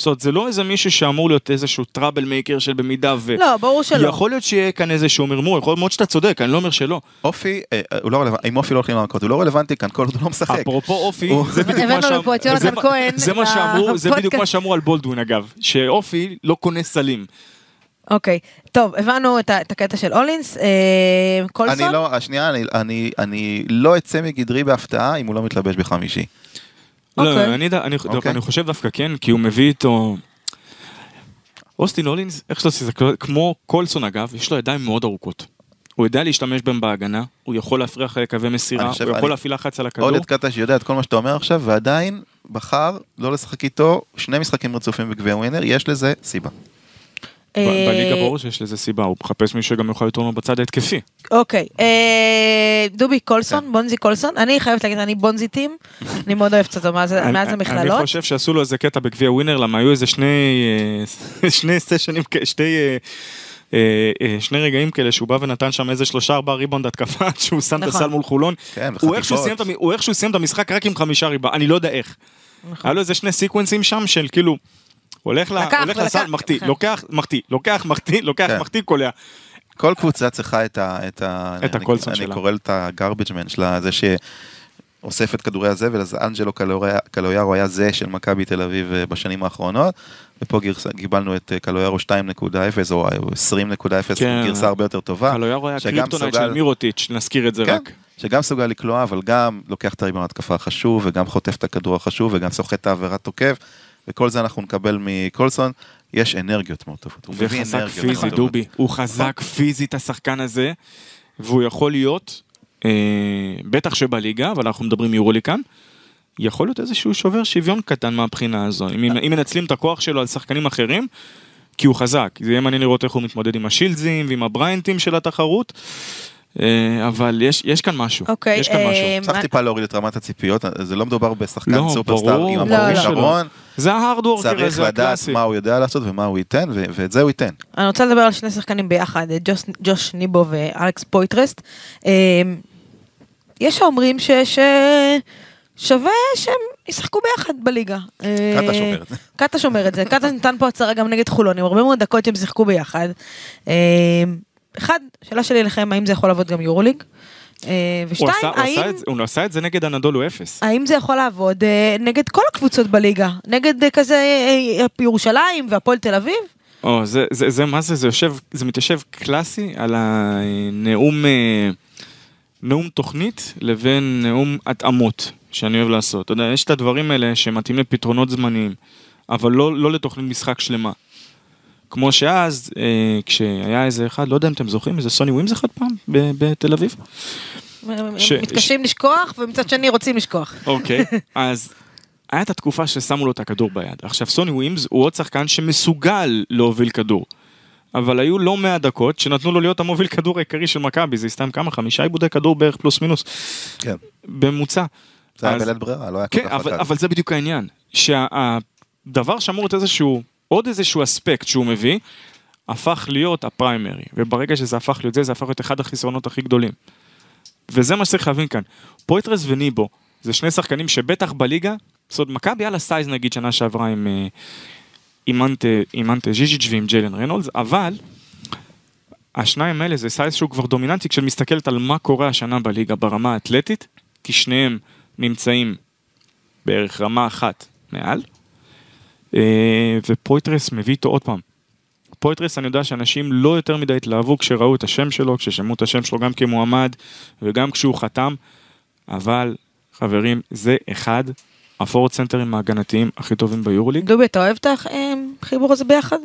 זאת אומרת, זה לא איזה מישהו שאמור להיות איזשהו טראבל מייקר של במידה ו... לא, ברור שלא. יכול להיות שיהיה כאן איזשהו מרמור, יכול מאוד שאתה צודק, אני לא אומר שלא. אופי, אה, אה, הוא לא רלוונטי, עם אופי לא הולכים למכות, הוא לא רלוונטי כאן, כל עוד הוא לא משחק. אפרופו אופי, זה בדיוק מה הבאנו שאמרו, לפה את יונתן כהן זה מה שאמרו, זה בדיוק. מה שאמרו על בולדווין אגב, שאופי לא קונה סלים. אוקיי, טוב, הבנו את הקטע של הולינס. אה, קולסון? אני לא, אני- אני- אני לא אצא מגדרי בהפתעה אם הוא לא מתלבש בחמישי. לא, אוקיי. אני, אני, אוקיי. אני חושב דווקא כן, כי הוא מביא איתו... אוסטין הולינס, איך שאתה עושה, זה כמו קולסון אגב, יש לו ידיים מאוד ארוכות. הוא יודע להשתמש בהם בהגנה, הוא יכול להפריע אחרי קווי מסירה, הוא יכול אני- להפעיל לחץ על הכדור. עודד קטש יודע את כל מה שאתה אומר עכשיו, ועדיין בחר לא לשחק איתו שני משחקים רצופים בגביע ווינר, יש לזה סיבה. אה, בליגה ברור שיש לזה סיבה, הוא מחפש מישהו שגם יכול לתרום לו בצד ההתקפי. אוקיי, אה, דובי כן. קולסון, בונזי קולסון, אני חייבת להגיד, אני בונזיטים, אני מאוד אוהבת אותו מאז מאז אני המכללות. חושב שעשו לו איזה קטע בגביע ווינר, למה היו איזה שני, שני סשנים, שתי, אה, אה, שני רגעים כאלה שהוא בא ונתן שם איזה שלושה ארבעה ריבאונד התקפה שהוא שם את נכון. הסל מול חולון. כן, הוא איכשהו וחטיפות. סיים את המ- הוא איכשהו סיים את המשחק רק עם חמישה ריבה, אני לא יודע איך. נכון. היה לו איזה שני סיקוונסים שם של כאילו, הולך. לסל, מחטיא, כן. לוקח, מחטיא, לוקח, מחטיא, לוקח, כן. מחטיא, קולע. כל קבוצה צריכה את ה... את, ה, את אני- הקולסון אני שלה. קורא את ה garbage man שלה, זה ש... אוסף את כדורי הזבל, אז אנג'לו קלויארו היה זה של מכבי תל אביב אה, בשנים האחרונות, ופה גרסה- קיבלנו את אה, קלויארו 2.0 או 20.0, כן. גרסה הרבה יותר טובה. קלויארו היה קריפטונייט סוגל- של מירוטיץ', נזכיר את זה כן, רק. שגם מסוגל לקלוע, אבל גם לוקח את הריבון התקפה החשוב, וגם חוטף את הכדור החשוב, וגם סוחט את העבירת תוקף, וכל זה אנחנו נקבל מקולסון. יש אנרגיות מאוד טובות. הוא מביא וחזק אנרגיות מאוד פיזי. דובי. הוא חזק פיזית, השחקן הזה, והוא יכול להיות, אה, בטח שבליגה, אבל אנחנו מדברים יורולי כאן, יכול להיות איזשהו שובר שוויון קטן מהבחינה הזו. אם אם מנצלים את הכוח שלו על שחקנים אחרים, כי הוא חזק. זה יהיה מעניין לראות איך הוא מתמודד עם השילדזים ועם הבריינטים של התחרות, אבל יש יש כאן משהו. אוקיי, יש כאן אה, משהו. צריך מה- טיפה להוריד את רמת הציפיות, זה לא מדובר בשחקן לא, סופרסטאר עם לא, המון לא. כישרון, זה ה hard worker צריך הזה לדעת הקלאסי. מה הוא יודע לעשות ומה הוא ייתן, ו- ואת זה הוא ייתן. אני רוצה לדבר על שני שחקנים ביחד, את ג'וש, ג'וש ניבו ואלכס פויטרס. אה, יש האומרים ש... ש... שווה שהם ישחקו ביחד בליגה. אה, קטש אומר את זה. קטש אומר את זה. קטש נתן פה הצהרה גם נגד חולון, עם הרבה מאוד דקות שהם שיחקו ביחד. אחד, שאלה שלי אליכם, האם זה יכול לעבוד גם יורוליג? אה, הוא ושתיים, הוא עשה האם... זה- הוא עשה את זה נגד הנדולו אפס. האם זה יכול לעבוד אה, נגד כל הקבוצות בליגה? נגד אה, כזה ירושלים והפועל תל אביב? או, זה, זה, זה, מה זה, זה יושב, זה מתיישב קלאסי על הנאום, נאום תוכנית לבין נאום התאמות שאני אוהב לעשות. אתה יודע, יש את הדברים האלה שמתאים לפתרונות זמניים, אבל לא, לא לתוכנית משחק שלמה. כמו שאז, אה, כשהיה איזה אחד, לא יודע אם אתם זוכרים, איזה סוני ווימס אחד פעם ב- בתל אביב. ש- מתקשים לשכוח ומצד שני רוצים לשכוח. אוקיי, אז היה את התקופה ששמו לו את הכדור ביד. עכשיו, סוני ווימס הוא עוד שחקן שמסוגל להוביל כדור. אבל היו לא מעט דקות שנתנו לו להיות המוביל כדור העיקרי של מכבי, זה הסתיים כמה? חמישה עיבודי כדור בערך פלוס מינוס. כן. בממוצע. זה היה אז- בלית ברירה, לא היה כל כן, כך אבל. אבל זה בדיוק העניין. שהדבר שאמור להיות איזשהו, עוד איזשהו אספקט שהוא מביא, הפך להיות ה primary. וברגע שזה הפך להיות זה, זה הפך להיות אחד החסרונות הכי גדולים. וזה מה שצריך להבין כאן. פויטרס וניבו, זה שני שחקנים שבטח בליגה, זאת אומרת, מכבי היה לה size נגיד שנה שעברה עם, אה, עם אנטה ז'יז'יץ' ועם ג'יילן רנולדס, אבל השניים האלה זה size שהוא כבר דומיננטי כשמסתכלת על מה קורה השנה בליגה ברמה האתלטית, כי שניהם נמצאים בערך רמה אחת מעל, אה, ופויטרס מביא איתו עוד פעם. פויטרס אני יודע שאנשים לא יותר מדי התלהבו כשראו את השם שלו, כששמעו את השם שלו גם כמועמד וגם כשהוא חתם, אבל חברים, זה אחד הפורוורד סנטרים ההגנתיים הכי טובים ביורוליג. דובי, אתה אוהב את החיבור הזה ביחד?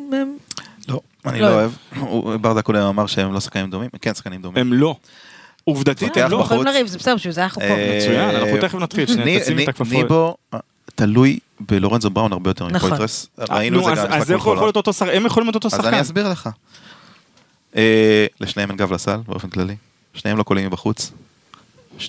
לא, אני לא לא אוהב. ברדה קודם אמר שהם לא שחקנים דומים, כן שחקנים דומים. הם לא. עובדתית הם לא. יכולים לריב, זה בסדר, בשביל זה אנחנו פה. אה, מצוין, אנחנו תכף נתחיל, שנייה, ני- תשימי את הכפפות. ניבו אה, תלוי בלורנזו בראון הרבה יותר נכון. מפויטרס. ראינו את זה אז- גם אז מול יכול. להיות אותו שחקן, הם יכולים להיות אותו אז שחקן. אני אסביר לך. אה, לשניהם אין גב לסל באופן כללי. שניהם לא קולעים מבחוץ.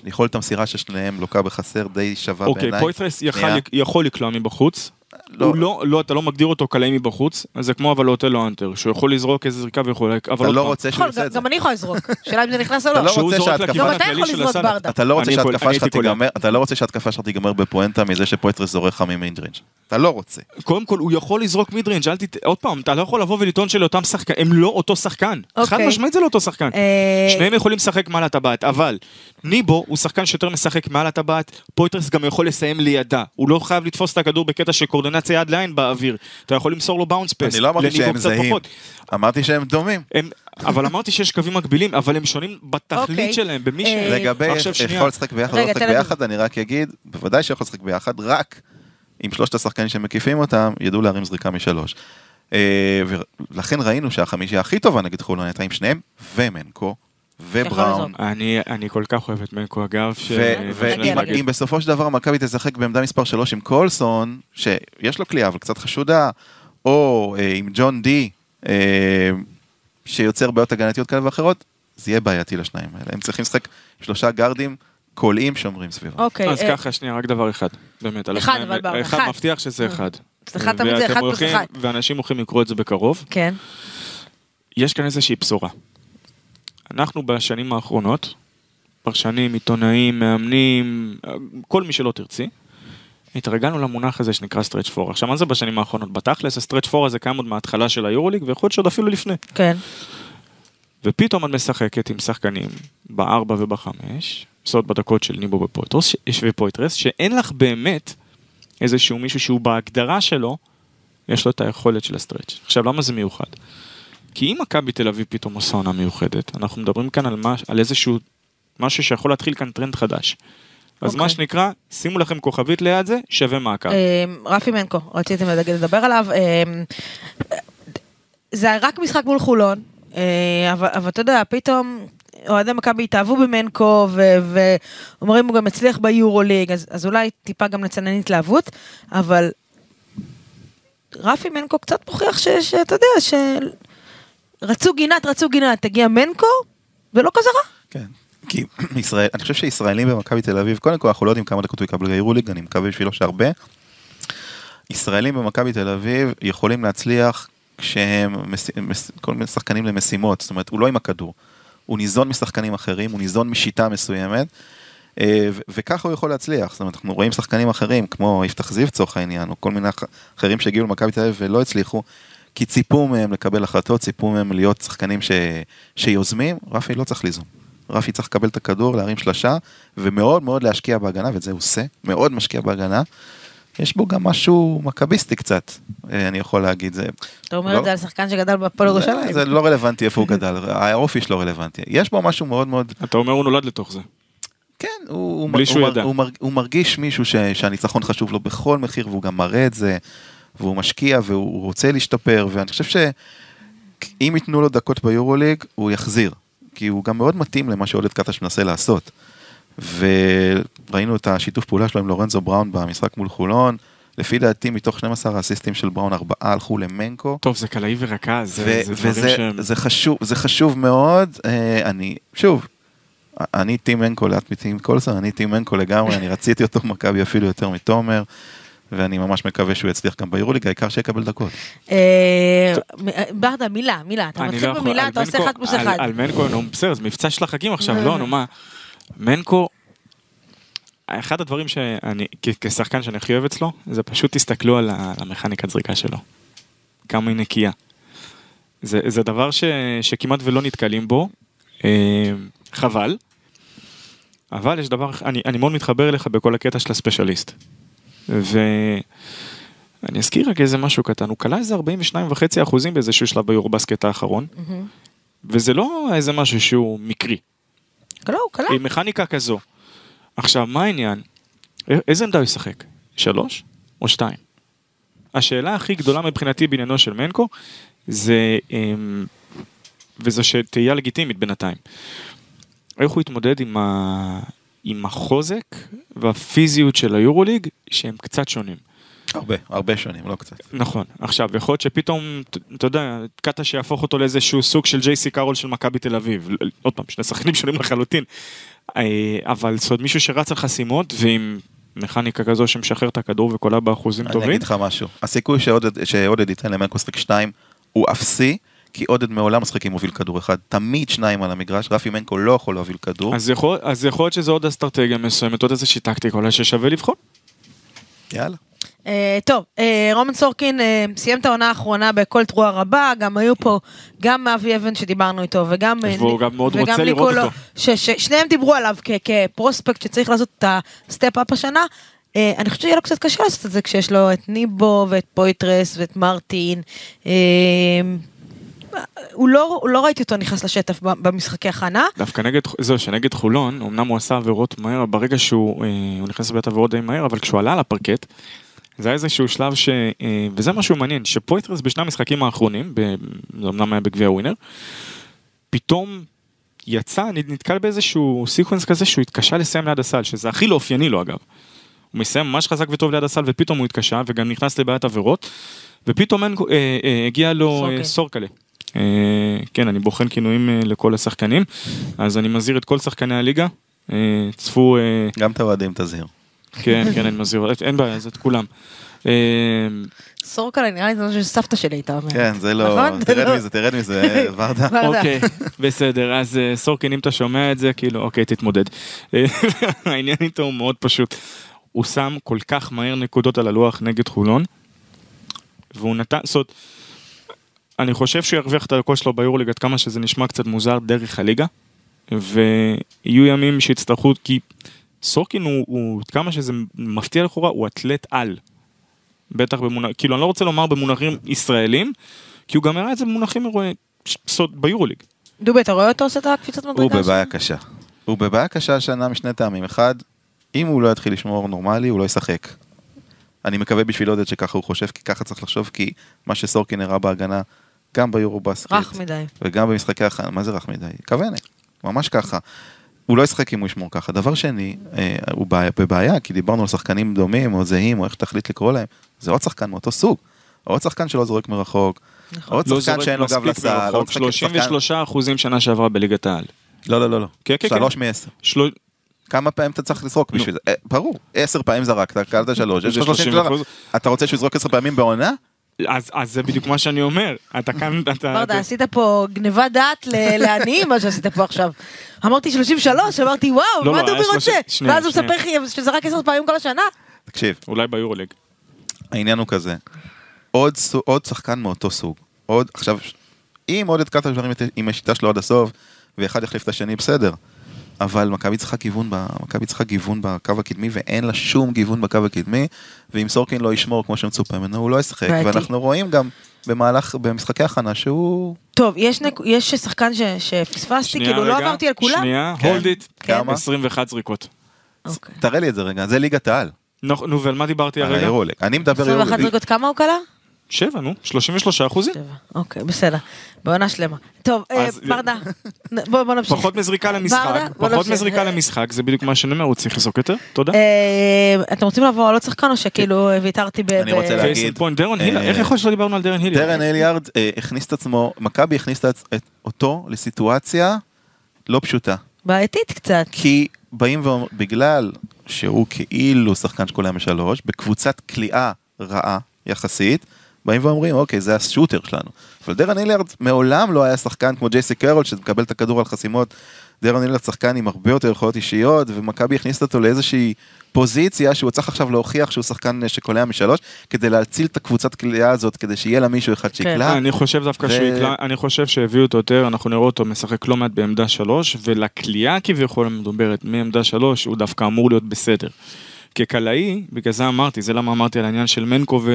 יכולת המסירה של שניהם לוקה בחסר די שווה אוקיי, בעיניי. פויטרס יכל- שנייה. יכול לקלוע מבחוץ. לא. הוא לא, לא, אתה לא מגדיר אותו קלעי מבחוץ, זה כמו אבל אותלו הנטר, שהוא יכול לזרוק איזה זריקה ויכול, אתה לא רוצה שהוא יכול, יעשה את זה. גם אני יכולה לזרוק. שאלה אם זה נכנס או לא. לא שהוא רוצה זורק לכיוון הכללי יכול של הסל. אתה לא רוצה שההתקפה שלך. תיגמר, אתה לא רוצה שההתקפה שלך תיגמר בפואנטה מזה שפויטרס זורק לך מ mid range. אתה לא רוצה. קודם כל הוא יכול לזרוק mid range, אל תת... עוד פעם, אתה לא יכול לבוא ולטעון שלאותם שחקן, הם לא אותו שחקן. חד אוקיי. משמעית זה לא אותו שחקן. אה, שניהם יכולים לשחק מעל הטבעת, אבל ניבו הוא שחקן שיותר משחק מעל הטבעת, פויטרס גם יכול לסיים לידה. הוא לא חייב לתפוס את הכדור בקטע של קורדינציה יד לעין באוויר. אתה יכול למסור לו באונס פס. אני לא אמרתי שהם זהים. פחות. אמרתי שהם דומים. הם, אבל אמרתי שיש קווים מקבילים, אבל הם שונים בתכלית אוקיי. שלהם, במי ש... אה, לגבי עכשיו שנייה. יכול לשחק ביחד או לא לשחק. ביחד, אני רק אגיד, בוודאי שיכול לשחק ביחד, רק אם שלושת השחקנים שמקיפים אותם ידעו להרים זריקה משלוש. אה, ולכן ראינו שהחמישייה הכי טובה נגד חולון הייתה עם שניהם, ומנקו, ובראון. אני, אני כל כך אוהב את מנקו אגב, ש... ואם בסופו של דבר מכבי תשחק בעמדה מספר 3 עם קולסון, שיש לו כליאה אבל קצת חשודה, או אה, עם ג'ון די, אה, שיוצר בעיות הגנתיות כאלה ואחרות, זה יהיה בעייתי לשניים האלה. הם צריכים לשחק שלושה גארדים קולעים שומרים סביבם. אוקיי. אז אה, ככה, שנייה, רק דבר אחד, באמת. על אחד, אבל ברור, אחד. מבטיח שזה אחד. אצלך תמיד זה אחד פלוס אחד. ואנשים הולכים לקרוא את זה בקרוב. כן. יש כאן איזושהי בשורה. אנחנו בשנים האחרונות, פרשנים, עיתונאים, מאמנים, כל מי שלא תרצי, התרגלנו למונח הזה שנקרא stretch four. עכשיו, מה זה בשנים האחרונות? בתכלס, ה stretch four הזה קיים עוד מההתחלה של היורוליג, ויכול להיות שעוד אפילו לפני. כן. ופתאום את משחקת עם שחקנים בארבע ובחמש, זאת בדקות של ניבו ופויטרס, ופויטרס, שאין לך באמת איזשהו מישהו שהוא בהגדרה שלו, יש לו את היכולת של ה stretch. עכשיו, למה זה מיוחד? כי אם מכבי תל אביב פתאום עושה עונה מיוחדת, אנחנו מדברים כאן על, מה, על איזשהו משהו שיכול להתחיל כאן טרנד חדש. אז אוקיי. מה שנקרא, שימו לכם כוכבית ליד זה, שווה מעקב. אה, רפי מנקו, רציתם לדבר עליו. אה, זה רק משחק מול חולון, אה, אבל אבל אתה יודע, פתאום אוהדי מכבי התאהבו במנקו, ו- ואומרים הוא גם הצליח ביורוליג, אז אז אולי טיפה גם לצנן התלהבות, אבל רפי מנקו קצת מוכיח ש- שאתה יודע, שרצו גינת, רצו גינת, תגיע מנקו, ולא רע. כן. כי ישראל, אני חושב שישראלים במכבי תל אביב, קודם כל אנחנו לא יודעים כמה דקות הוא יקבל ביורוליג, אני מקווה בשבילו שהרבה. ישראלים במכבי תל אביב יכולים להצליח כשהם מס, מס, כל מיני שחקנים למשימות, זאת אומרת הוא לא עם הכדור, הוא ניזון משחקנים אחרים, הוא ניזון משיטה מסוימת, אה, וככה הוא יכול להצליח, זאת אומרת אנחנו רואים שחקנים אחרים כמו יפתח זיו לצורך העניין, או כל מיני אח- אחרים שהגיעו למכבי תל אביב ולא הצליחו, כי ציפו מהם לקבל החלטות, ציפו מהם להיות שחקנים ש... שיוזמים, רפי לא צריך ליזום. רפי צריך לקבל את הכדור, להרים שלשה, ומאוד מאוד להשקיע בהגנה, ואת זה הוא עושה, מאוד משקיע בהגנה. יש בו גם משהו מכביסטי קצת, אה, אני יכול להגיד. זה, אתה אומר לא- את זה על שחקן שגדל בפועל ירושלים. זה, זה לא רלוונטי איפה הוא גדל, האופי שלו רלוונטי. יש בו משהו מאוד מאוד, אתה אומר הוא נולד לתוך זה. כן, הוא, הוא, הוא, הוא, ידע. הוא, מרג, הוא מרגיש מישהו ש, שהניצחון חשוב לו בכל מחיר, והוא גם מראה את זה, והוא משקיע, והוא רוצה להשתפר, ואני חושב שאם ייתנו לו דקות ביורוליג, הוא יחזיר. כי הוא גם מאוד מתאים למה שעודד קטש מנסה לעשות. וראינו את השיתוף פעולה שלו עם לורנזו בראון במשחק מול חולון. לפי דעתי, מתוך 12 האסיסטים של בראון, ארבעה הלכו למנקו. טוב, זה קלעי ורקז, זה, ו- זה דברים וזה שהם... זה חשוב, זה חשוב מאוד, אה, אני, שוב, אני טים מנקו לאט מטים קולסון, אני טים מנקו לגמרי, אני רציתי אותו במכבי אפילו יותר מתומר, ואני ממש מקווה שהוא יצליח גם ביורוליג, העיקר שיקבל דקות. אה, ברדה, מילה, מילה, אתה אני מתחיל לא במילה, אתה עושה אחד פלוס אחד. על מנקו, נו בסדר, זה מבצע של החגים עכשיו, לא, נו מה. מנקו, אחד הדברים שאני, כשחקן שאני הכי אוהב אצלו, זה פשוט תסתכלו על המכניקת זריקה שלו. כמה היא נקייה. זה, זה דבר ש, שכמעט ולא נתקלים בו, אה, חבל. אבל יש דבר, אני, אני מאוד מתחבר אליך בכל הקטע של הספיישליסט. ואני אזכיר רק איזה משהו קטן, הוא כלה איזה 42.5 אחוזים באיזשהו שלב ביורבסקט האחרון, וזה לא איזה משהו שהוא מקרי, לא, הוא קלע. עם מכניקה כזו. עכשיו, מה העניין? איזה עמדה הוא ישחק? שלוש או שתיים? השאלה הכי גדולה מבחינתי בעניינו של מנקו, זה, אמ, וזו שתהייה לגיטימית בינתיים. איך הוא יתמודד עם, ה... עם החוזק והפיזיות של היורוליג, שהם קצת שונים. הרבה, הרבה שנים, לא קצת. נכון. עכשיו, יכול להיות שפתאום, אתה יודע, קאטה שיהפוך אותו לאיזשהו סוג של ג'ייסי קארול של מכבי תל אביב. עוד פעם, שני שחקנים שונים לחלוטין. אה, אבל זאת אומרת, מישהו שרץ על חסימות ועם מכניקה כזו שמשחרר את הכדור וקולע באחוזים אני טובים. אגיד לך משהו, הסיכוי שעודד- שעודד ייתן למנקו לשחק 2 הוא אפסי, כי עודד מעולם משחק עם מוביל כדור אחד, תמיד שניים על המגרש, רפי מנקו לא יכול להוביל כדור. אז יכול, אז יכול להיות שזה עוד אסטרטגיה מסוימת, עוד איזושהי טקטיקה אולי ששווה לבחון. יאללה. אה, טוב, אה, רומן סורקין אה, סיים את העונה האחרונה בקול תרועה רבה, גם היו פה, גם אבי אבן שדיברנו איתו, וגם... והוא גם מאוד וגם רוצה לראות אותו. ששניהם דיברו עליו כ- כ prospect שצריך לעשות את ה step-up השנה. אה, אני חושבת שיהיה לו קצת קשה לעשות את זה כשיש לו את ניבו ואת פויטרס ואת מרטין. אה, הוא לא, לא ראיתי אותו נכנס לשטף במשחקי הכנה. דווקא נגד, זהו, שנגד חולון, אמנם הוא עשה עבירות מהר, ברגע שהוא אה, נכנס לבית עבירות די מהר, אבל כשהוא עלה על הפרקט, זה היה איזשהו שלב ש... אה, וזה משהו מעניין, שפויטרס בשני המשחקים האחרונים, ב, זה אמנם היה בגביע ווינר, פתאום יצא, נתקל באיזשהו sequence כזה שהוא התקשה לסיים ליד הסל, שזה הכי לא אופייני לו אגב. הוא מסיים ממש חזק וטוב ליד הסל ופתאום הוא התקשה וגם נכנס לבעיית עבירות ופתאום אין, אה, אה, הגיע לו סורקה. אה, סורקלה. אה, כן, אני בוחן כינויים אה, לכל השחקנים, אז אני מזהיר את כל שחקני הליגה, אה, צפו, גם את האוהדים תזהיר. כן, כן, אני מזהיר, אין בעיה, זה את כולם. סורקלה נראה לי זה משהו שסבתא שלי הייתה אומרת. כן, זה לא, נכון? תרד לא. מזה, תרד מזה, ורדה. אוקיי, בסדר, אז סורקין, אם אתה שומע את זה, כאילו, אוקיי, תתמודד. העניין איתו הוא מאוד פשוט. הוא שם כל כך מהר נקודות על הלוח נגד חולון, והוא נתן, זאת אומרת, אני חושב שהוא ירוויח את הדקות שלו ביורוליג עד כמה שזה נשמע קצת מוזר דרך הליגה. ויהיו ימים שיצטרכו, כי סורקין הוא, הוא, כמה שזה מפתיע לכאורה, הוא אתלט על. בטח במונחים, כאילו אני לא רוצה לומר במונחים ישראלים, כי הוא גם הראה את זה במונחים ביורוליג. דובי, אתה רואה אותו עושה את הקפיצת מדרגה? הוא בבעיה? קשה. הוא בבעיה קשה השנה משני טעמים. אחד, אם הוא לא יתחיל לשמור נורמלי, הוא לא ישחק. אני מקווה בשביל עודד שככה הוא חושב, כי ככה צריך לחשוב, כי מה שסורקין הראה בהגנה, גם ביורו בסקט, רך מדי. וגם במשחקי הכנה, מה זה רך מדי? כוונת, ממש ככה. הוא לא ישחק אם הוא ישמור ככה. דבר שני, אה, הוא בעיה, בבעיה, כי דיברנו על שחקנים דומים או זהים, או איך תחליט לקרוא להם, זה עוד שחקן מאותו סוג. עוד שחקן שלא זורק מרחוק, נכון. עוד לא שחקן שאין לו גב לסל, עוד מרחוק, שחקן- 33 אחוזים שנה שעברה בליגת העל. לא, לא, לא, לא. כן, כן, שלוש מעשר. של... כמה פעמים אתה צריך לזרוק בשביל זה? אה, ברור, עשר פעמים זרקת, קלת שלוש, יש לך 30 שלוש. אחוז. אתה רוצה שהוא יזרוק עשר פעמים בעונה? אז, אז זה בדיוק מה שאני אומר, אתה כאן, אתה... ברדה, אתה- עשית פה גניבת דעת ל- לעניים, מה שעשית פה עכשיו. אמרתי 33, אמרתי וואו, לא, מה לא, דובי רוצה? שנייה, ואז הוא. מספר לי שזרק עשר פעמים כל השנה. תקשיב, אולי ביורוליג. העניין הוא כזה, עוד, עוד שחקן מאותו סוג, עוד, עכשיו, אם עודד קטר עם השיטה שלו עד הסוף, ואחד יחליף את השני, בסדר. אבל מכבי צריכה גיוון, מכבי צריכה גיוון בקו הקדמי, ואין לה שום גיוון בקו הקדמי, ואם סורקין לא ישמור כמו שמצופה ממנו, הוא לא ישחק. ואנחנו רואים גם במהלך, במשחקי הכנה, שהוא... טוב, יש נק- יש שחקן ש- שפספסתי, כאילו לא רגע, עברתי על כולם. שנייה, כן. הולד איט. כמה? 21 זריקות. אוקיי. תראה לי את זה רגע, זה ליגת העל, נו, ועל מה דיברתי הרגע? אני מדבר 21 יורולג. זריקות, כמה הוא כלה? שבע, נו, 33 אחוזים. שבע. אוקיי, בסדר. בעונה שלמה. טוב, אה, אז- ברדה, בוא בוא נמשיך. פחות מזריקה למשחק, ברדה, פחות. מזריקה למשחק, זה בדיוק מה שאני אומר, הוא צריך לזרוק יותר, תודה. אה, אתם רוצים לעבור על עוד שחקן או שכאילו ויתרתי ב... אני רוצה להגיד- הילר, אה, איך יכול להיות שלא דיברנו על דרן הילר? טרן אליארד אה, הכניס את עצמו, מכבי הכניסה את- את- אותו לסיטואציה לא פשוטה. בעייתית קצת. כי באים ואומרים, בגלל שהוא כאילו שחקן שקולע משלוש, בקבוצת כליאה רעה יחסית, באים ואומרים, אוקיי, זה השוטר שלנו. אבל דרן אילארד מעולם לא היה שחקן כמו ג'ייסי קרול, שמקבל את הכדור על חסימות. דרן אילארד שחקן עם הרבה יותר יכולות אישיות, ומכבי הכניסה אותו לאיזושהי פוזיציה שהוא צריך עכשיו להוכיח שהוא שחקן שקולע משלוש, כדי להציל את הקבוצת כליאה הזאת, כדי שיהיה לה מישהו אחד שיקלע. אני חושב דווקא ו- שהוא יקלע, אני חושב שהביאו אותו יותר, אנחנו נראה אותו משחק לא מעט בעמדה שלוש, ולקליעה כביכול המדוברת מעמדה שלוש, הוא דווקא אמור להיות בסדר. כקלעי, בגלל זה אמרתי, זה למה אמרתי על העניין של מנקו ו...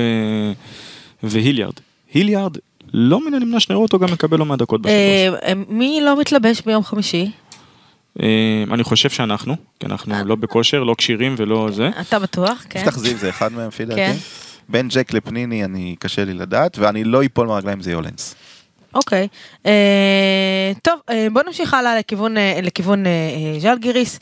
והיליארד. היליארד, לא מן הנמנע שנראה אותו גם מקבל לא מעט דקות בשלוש. אה, אה, מי לא מתלבש ביום חמישי? אה, אני חושב שאנחנו, כי אנחנו לא בכושר, לא כשירים ולא זה. אתה בטוח, כן. יפתח זיו זה אחד מהם, לפי כן. דעתי. בין ג'ק לפניני אני קשה לי לדעת, ואני לא אפול מהרגליים זה יולנס. אוקיי. אה, טוב, אה, בוא נמשיך הלאה לכיוון, אה, אה, אה, ז'לגיריס.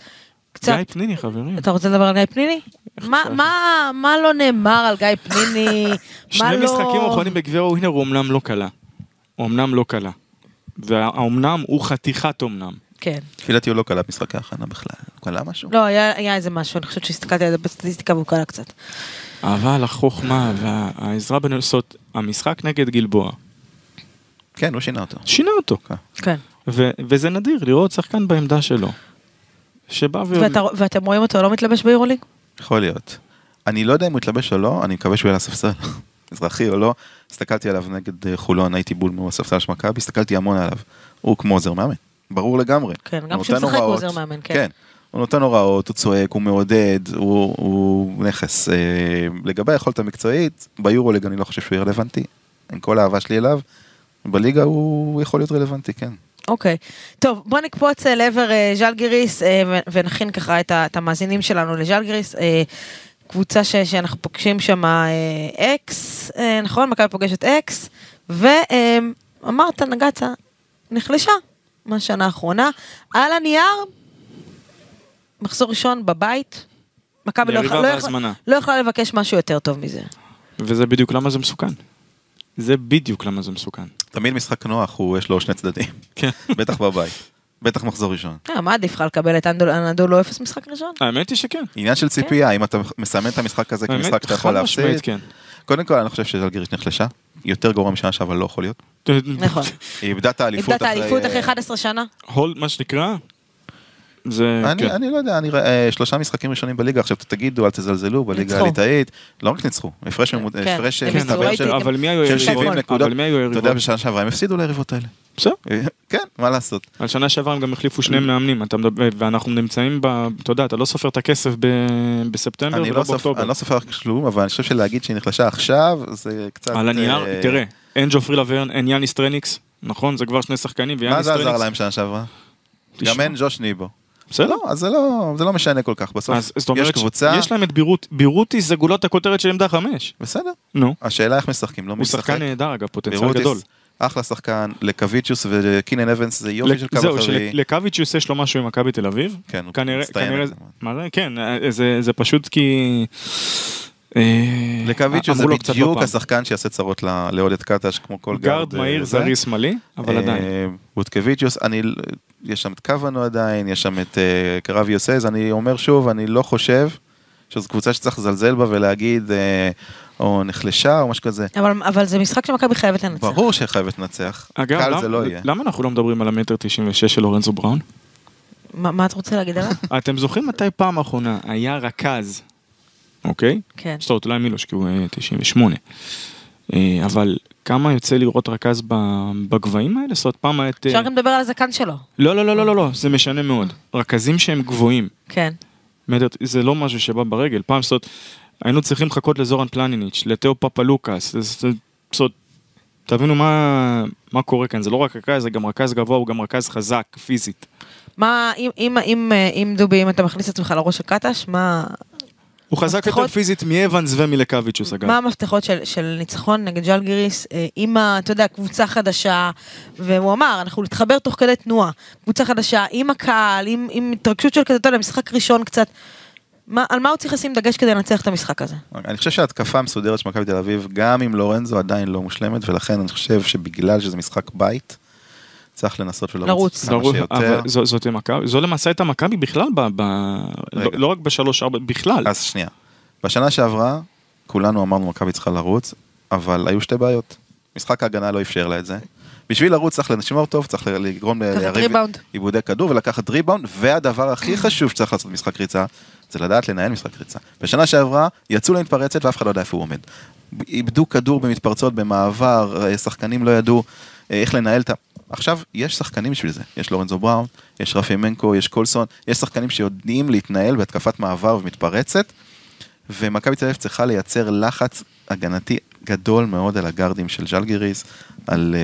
קצת, גיא פניני חברים. אתה רוצה לדבר על גיא פניני? מה, מה, מה לא נאמר על גיא פניני? מה שני לא... משחקים אחרונים בגביע ווינר הוא אמנם לא קלה. הוא אמנם לא קלה. והאומנם הוא חתיכת אומנם. כן. לפי דעתי הוא לא קלע משחקי הכנה בכלל. הוא קלע משהו? לא, היה, היה איזה משהו, אני חושבת שהסתכלתי על זה בסטטיסטיקה והוא קלה קצת. אבל החוכמה והעזרה בנוסות, המשחק נגד גלבוע, כן, הוא שינה אותו. שינה אותו. כן. ו- וזה נדיר לראות שחקן בעמדה שלו. שבא ו... ואתה, ואתם רואים אותו לא מתלבש ביורוליג? יכול להיות. אני לא יודע אם הוא יתלבש או לא, אני מקווה שהוא יהיה על הספסל. מזרחי או לא. הסתכלתי עליו נגד אה, חולון, הייתי בול מול הספסל של מכבי, הסתכלתי המון עליו. הוא כמו עוזר מאמן, ברור לגמרי. כן, גם כשהוא משחק הוא. עוזר מאמן, כן. כן. הוא נותן הוראות, הוא צועק, הוא מעודד, הוא, הוא נכס. אה, לגבי היכולת המקצועית, ביורוליג אני לא חושב שהוא יהיה רלוונטי. עם כל האהבה שלי אליו, בליגה הוא יכול להיות רלוונטי, כן. אוקיי. טוב, בוא נקפוץ אה, לעבר אה, ז'לגיריס אה, ונכין ככה את, את המאזינים שלנו לז'לגיריס. קבוצה ש, שאנחנו פוגשים שם אקס, נכון? מכבי פוגשת אקס, ואמרת, נגעת, נחלשה מהשנה האחרונה. על הנייר, מחזור ראשון בבית, מכבי לא לא לא יכלה לבקש משהו יותר טוב מזה. וזה בדיוק למה זה מסוכן. זה בדיוק למה זה מסוכן. תמיד משחק נוח, הוא, יש לו שני צדדים. כן. בטח בבית. בטח מחזור ראשון. אה, מה עדיף לך לקבל את אנדול- אנדולו אפס משחק ראשון? האמת היא שכן. עניין של ציפייה, אם אתה מסמן את המשחק הזה כמשחק שאתה יכול להפסיד. כן. קודם כל, אני חושב שזלגיריש נחלשה. יותר גרוע משנה שעברה לא יכול להיות. נכון. היא איבדה את האליפות איבדה את האליפות אחרי 11 שנה? הולד, מה שנקרא, זה, אני, כן. אני לא יודע, אני, רואה, אה, שלושה משחקים ראשונים בליגה, עכשיו תגידו, אל תזלזלו, בליגה. הליטאית, לא רק ניצחו, הפרש כן, כן, מסתבר של גם- אבל מי היו של היריבות? 70 נקודות. אבל מי היו אתה יודע, היריבות? בשנה שעברה הם הפסידו ליריבות האלה. בסדר. כן, מה לעשות. על שנה שעברה הם גם החליפו שני מאמנים, אתה מדבר, ואנחנו נמצאים ב... אתה יודע, אתה לא סופר את הכסף ב... בספטמבר ולא לא, סופר, באוקטובר. אני לא סופר כלום, אבל אני חושב שלהגיד שהיא נחלשה עכשיו, זה קצת... על הנייר, אה, תראה, אין ג'ופרי לברן, אין יאניס טרניקס, נכון? זה כבר שני שחקנים, מה ויאניס זה עזר טרניקס... להם שנה שעברה? גם אין ג'וש ניבו. בסדר. לא, אז זה לא, זה לא משנה כל כך, בסוף אז יש אומרת, קבוצה, יש להם את בירוט, בירוטיס זה גולות הכותרת של עמדה חמש. בסדר, נו. השאלה איך משחקים, לא הוא משחק. שחקן נהדר אגב, פוטנציאל בירוטיס, גדול. אחלה שחקן, לקוויצ'וס וקינן אבנס זה יופי של קו זהו, אחרי. שלקוויץ' יש לו משהו עם מכבי תל אביב. כן, הוא מצטיין כנראה. מה זה? כן, אה, זה זה פשוט כי... אה, לקוויצ'וס זה קצת בדיוק בפעם. השחקן שיעשה צרות לעודד קטש כמו כל גארד אה, מהיר, זה. זריז, שמאלי, אבל אה, עדיין. בוטקוויצ'וס, אני, יש שם את קוונו עדיין, יש שם את קרב יוסז, אני אומר שוב, אני לא חושב שזו קבוצה שצריך לזלזל בה ולהגיד או נחלשה או משהו כזה. אבל, אבל זה משחק שמכבי חייבת לנצח. ברור שחייבת לנצח, אגב, קל למה- זה לא יהיה. למה אנחנו לא מדברים על המטר 96 של לורנזו בראון? מה, מה את רוצה להגיד עליו? אתם זוכרים מתי פעם אחרונה היה רכז, אוקיי? כן. זאת אומרת, אולי מילוש, כי הוא אה, 98. אה, אבל כמה יוצא לראות רכז בגבהים האלה? זאת אומרת, פעם את... אה, אפשר גם לדבר על הזקן שלו. לא, לא, לא, לא, לא, לא, זה משנה מאוד. רכזים שהם גבוהים, כן. זה לא משהו שבא ברגל. פעם, זאת אומרת, היינו צריכים לחכות לזורן פלניניץ', לתאו פפלוקס, זאת אומרת, תבינו מה, מה קורה כאן, זה לא רק רכז, זה גם רכז גבוה, הוא גם רכז חזק, פיזית. מה, אם, אם, אם, אה, אם דובי, אם אתה מכניס את עצמך לראש של קטש, מה, הוא חזק יותר פיזית מאבנס ומלקוויצ'וס אגב. מה המפתחות של, של ניצחון נגד ג'לגיריס אה, עם, ה- אתה יודע, קבוצה חדשה, והוא אמר, אנחנו נתחבר תוך כדי תנועה. קבוצה חדשה, עם הקהל, עם, עם התרגשות של כזה, אתה יודע, משחק ראשון קצת. מה, על מה הוא צריך לשים דגש כדי לנצח את המשחק הזה? אני חושב שההתקפה המסודרת של מכבי תל אביב, גם עם לורנזו עדיין לא מושלמת, ולכן אני חושב שבגלל שזה משחק בית, צריך לנסות ולרוץ לרוץ. כמה ברור, שיותר. אבל זו, זאת מכבי, זו למעשה הייתה מכבי בכלל, ב, ב, לא. לא רק בשלוש ארבע, בכלל. אז שנייה. בשנה שעברה, כולנו אמרנו מכבי צריכה לרוץ, אבל היו שתי בעיות. משחק ההגנה לא אפשר לה את זה. בשביל לרוץ צריך לשמור טוב, צריך לגרום ליריב. עיבודי כדור ולקחת ריבאונד, והדבר הכי חשוב שצריך לעשות במשחק ריצה, זה לדעת לנהל משחק ריצה. בשנה שעברה, יצאו למתפרצת ואף אחד לא יודע איפה הוא עומד. איבדו כדור במתפרצות, במעבר, אה, שחקנים לא ידעו אה, איך לנהל את ה... עכשיו, יש שחקנים בשביל זה. יש לורנזו בראון, יש רפי מנקו, יש קולסון, יש שחקנים שיודעים להתנהל בהתקפת מעבר ומתפרצת, ומכבי תל אביב צריכה לייצר לחץ הגנתי גדול מאוד על הגארדים של ז'לגיריס, על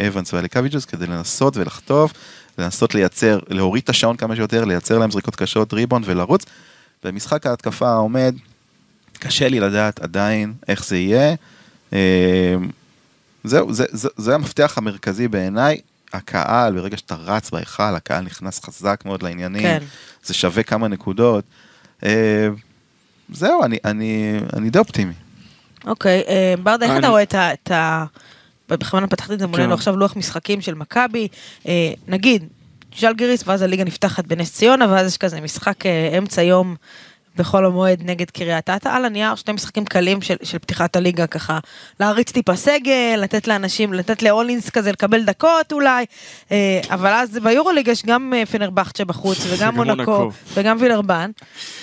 אה, אבנס ועל קוויג'וס, כדי לנסות ולחטוף, לנסות לייצר, להוריד את השעון כמה שיותר, לייצר להם זריקות קשות, ריבון ולרוץ. במשחק ההתקפה העומד, קשה לי לדעת עדיין איך זה יהיה. אה, זהו, זה, זה, זה המפתח המרכזי בעיניי. הקהל, ברגע שאתה רץ בהיכל, הקהל נכנס חזק מאוד לעניינים, כן. זה שווה כמה נקודות. אה, זהו, אני, אני, אני די אופטימי. אוקיי, אה, ברדה, איך אני- אתה רואה את ה... את ה... בכוונה פתחתי את זה מולנו כן. עכשיו לוח משחקים של מכבי, אה, נגיד, ז'לגיריס ואז הליגה נפתחת בנס ציונה ואז יש כזה משחק אה, אמצע יום בחול המועד נגד קריית אתא, על הנייר שני משחקים קלים של, של פתיחת הליגה ככה, להריץ טיפה סגל, לתת לאנשים, לתת לאולינס כזה לקבל דקות אולי, אה, אבל אז ביורוליג יש גם אה, פנרבכצ'ה בחוץ וגם מונקו. וגם וילרבן.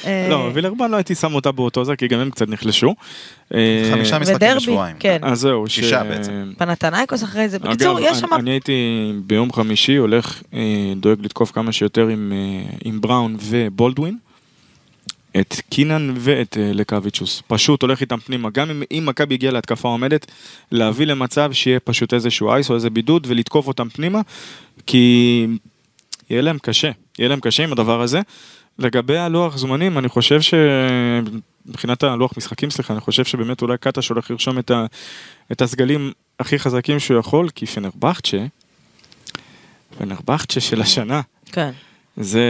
אה, לא, וילרבן לא הייתי שם אותה באותו זה, כי גם הם קצת נחלשו. חמישה משחקים בשבועיים. כן. אז זהו, ש... שישה בעצם. פנתנייקוס אחרי זה, בקיצור, יש שם... אני הייתי ביום חמישי הולך, דואג לתקוף כמה שיותר עם, עם בראון ובולדווין. את קינן ואת אה, לקוויצ'וס. פשוט הולך איתם פנימה. גם אם, אם מכבי הגיעה להתקפה עומדת, להביא למצב שיהיה פשוט איזשהו אייס או איזה בידוד ולתקוף אותם פנימה, כי יהיה להם קשה. יהיה להם קשה עם הדבר הזה. לגבי הלוח זמנים, אני חושב ש... מבחינת הלוח משחקים, סליחה, אני חושב שבאמת אולי קטש הולך לרשום את, ה... את הסגלים הכי חזקים שהוא יכול, כי פנרבכצ'ה, פנרבכצ'ה של השנה, כן. זה...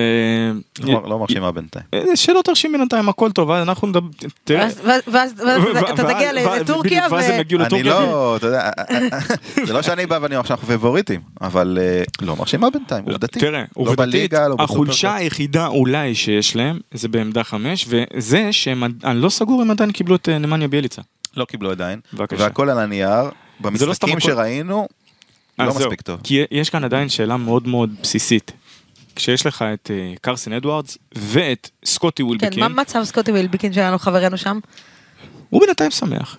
לא, לא מרשימה בינתיים. אה, שלא תרשים בינתיים, הכל טוב, אז אנחנו נדבר... תראה... ואז- אתה תגיע לטורקיה ואז הם יגיעו אני. לא, אתה יודע, זה לא שאני בא ואני אומר שאנחנו פבוריטים, אבל אה, לא מרשימה בינתיים, עובדתית. תראה, לא עובדתית, לא החולשה. היחידה אולי שיש להם, זה בעמדה חמש, וזה שהם, אני לא סגור אם עדיין קיבלו את אה, נמניה ביאליצה. לא קיבלו עדיין, בבקשה. והכל על הנייר, זה לא במשחקים. שראינו, לא מספיק טוב. כי יש כאן עדיין שאלה מאוד מאוד בסיסית. כשיש לך את אה, קרסן אדוארדס ואת סקוטי כן, ווילבקין, מה מצב סקוטי ווילביקין שלנו, חברנו שם? הוא בינתיים שמח.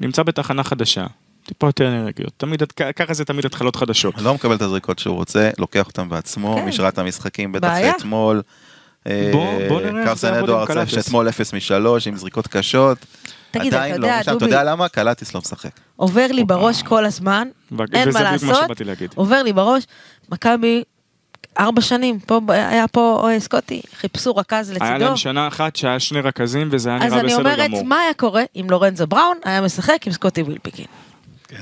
נמצא בתחנה חדשה, טיפה יותר אנרגיות. תמיד, כ- ככה זה תמיד התחלות חדשות. לא מקבל את הזריקות שהוא רוצה, לוקח אותם בעצמו, כן. משרת המשחקים, בטח. אתמול. אה, בוא- נראה איך זה קרסן יעבוד עם אדוארדס קלטס. שאתמול 0 מ-3 עם זריקות קשות. תגיד, אתה עדיין לא יודע, משם, אתה דובי- יודע למה? קלטיס לא משחק. עובר לי בראש כל הזמן, אין וזה מה בדיוק מה לעשות, שבאתי להגיד. עובר לי בראש, מכבי ארבע שנים, פה היה פה סקוטי, חיפשו רכז היה לצידו, להם שנה אחת שהיה שני רכזים וזה היה אז נראה אני בסדר אומרת, גמור. מה היה קורה אם לורנזו בראון היה משחק עם סקוטי ווילביקין?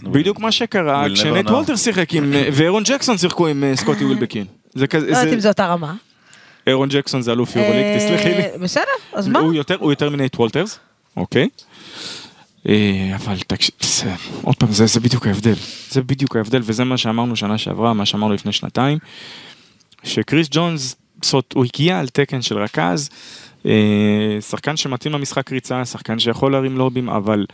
בדיוק מה שקרה כשנט. וולטר שיחק עם, אה, ואירון ג'קסון שיחקו עם אה, סקוטי ווילבקין. זה כזה, לא יודעת זה- אם זו אותה רמה. אירון ג'קסון זה אלוף יורוליג, אה, תסלחי לי. בסדר, אז מה? הוא יותר, מנייט וולטרס, אוקיי? אבל תקשיב, עוד פעם, זה, זה בדיוק ההבדל. זה בדיוק ההבדל, וזה מה שאמרנו שנה שעברה, מה שאמרנו לפני שנתיים, שקריס ג'ונס, זאת, הוא הגיע על תקן של רכז, אה, שחקן שמתאים למשחק ריצה, שחקן שיכול להרים לובים, אבל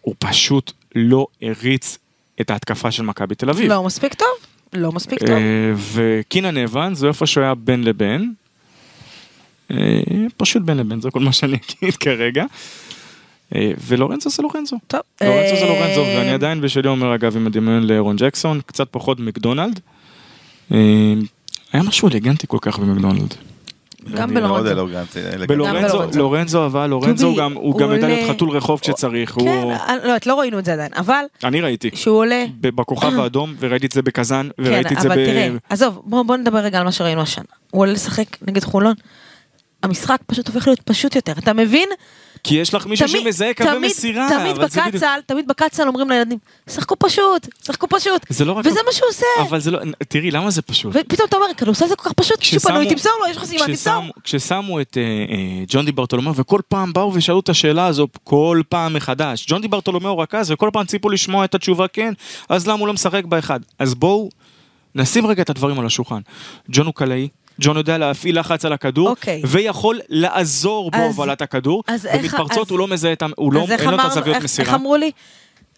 הוא פשוט לא הריץ את ההתקפה של מכבי תל אביב. לא מספיק טוב? לא מספיק טוב. אה, וקינן אבנס זה איפה שהוא היה בין לבין. אה, פשוט בין לבין, זה כל מה שאני אגיד כרגע. ולורנזו זה לורנזו. טוב. לורנזו זה לורנזו, ואני עדיין בשלי אומר אגב עם הדמיון לאירון ג'קסון, קצת פחות מקדונלד. אה, היה משהו אלגנטי כל כך במקדונלד. גם בלורנזו. בלורנזו, בלורנזו. לורנזו אבל, לורנזו גם, הוא גם יודע להיות חתול רחוב כשצריך. כן, אני לא יודעת, לא ראינו את זה עדיין, אבל אני ראיתי. שהוא עולה, בכוכב האדום, וראיתי את זה בקזאן, וראיתי כן, את זה ב... אבל תראה, עזוב, בוא בוא נדבר רגע על מה שראינו השנה. הוא עולה לשחק נגד חולון, המשחק פשוט הופך להיות פשוט יותר, אתה מבין? כי יש לך מישהו תמיד- שמזהה קווי מסירה. תמיד בקצ"ל, תמיד בקצ"ל אומרים לילדים, שחקו פשוט, שחקו פשוט. זה לא רק... וזה מה שהוא עושה. אבל זה לא... תראי, למה זה פשוט? ופתאום אתה אומר, כדורסל זה כל כך פשוט, מישהו כששמו- פנוי, תמסור לו, יש לך סימן, תמסור. כששמו- כששמו את אה, אה, ג'ון די ברטולומיאו, וכל פעם באו ושאלו את השאלה הזו כל פעם מחדש. ג'ון די ברטולומיאו רכז, וכל פעם ציפו לשמוע את התשובה כן, אז למה הוא לא משחק באחד? אז בואו נשים רגע את הדברים על השולחן. ג'ון הוא קלעי. ג'ון יודע להפעיל לחץ על הכדור, אוקיי. ויכול לעזור אז- בהובלת הכדור, אז במתפרצות אז- הוא לא מזהה את. הוא לא, אין לו את הזוויות מסירה. איך אמרו לי?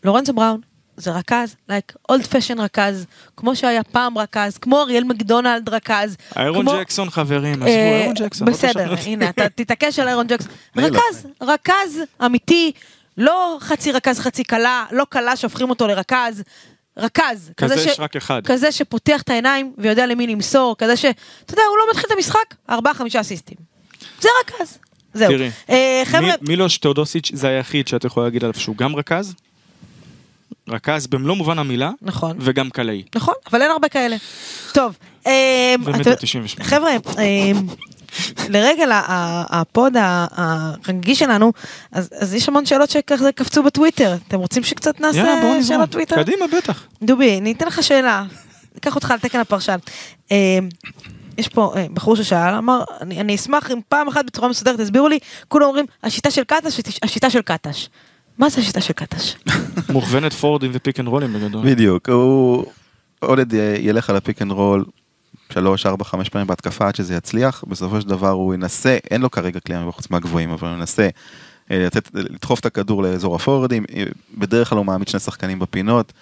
לורנזו בראון זה רכז, like old fashion רכז, כמו שהיה פעם רכז, כמו אריאל מקדונלד רכז. איירון כמו- ג'קסון חברים, עזבו, אה, איירון ג'קסון. לא בסדר, אותי. הנה, אתה תתעקש על איירון ג'קסון. לא. רכז, רכז אמיתי, לא חצי רכז חצי קלה, לא קלה שהופכים אותו לרכז. רכז, כזה ש- יש רק אחד. כזה שפותח את העיניים ויודע למי למסור, כזה ש... אתה יודע, הוא לא מתחיל את המשחק, ארבעה חמישה אסיסטים. זה רכז. זהו. תראי, אה, חבר'ה, מי- מילוש תאודוסיץ' זה היחיד שאת יכולה להגיד עליו שהוא גם רכז, רכז במלוא מובן המילה, נכון. וגם קלעי. נכון, אבל אין הרבה כאלה. טוב, אה, אתה- 98. חבר'ה, אה, לרגל ה- ה- ה pod ה- הרגיש שלנו, אז אז יש המון שאלות שכזה קפצו בטוויטר. אתם רוצים שקצת נעשה נזרום. שאלות טוויטר? קדימה, בטח. דובי, אני אתן לך שאלה. אקח אותך על תקן הפרשן. אה, יש פה אה, בחור ששאל, אמר, אני, אני אשמח אם פעם אחת בצורה מסודרת תסבירו לי, כולם אומרים, השיטה של קטש, השיטה של קטש. מה זה השיטה של קטש? מוכוונת פורדים ו pick and roll ים בגדול. בדיוק, הוא עודד י- ילך על ה pick and roll שלוש, ארבע, חמש פעמים בהתקפה עד שזה יצליח, בסופו של דבר הוא ינסה, אין לו כרגע כלי מבחוץ מהגבוהים, אבל הוא ינסה אה, לתת, לדחוף את הכדור לאזור הפורדים, אה, בדרך כלל הוא מעמיד שני שחקנים בפינות,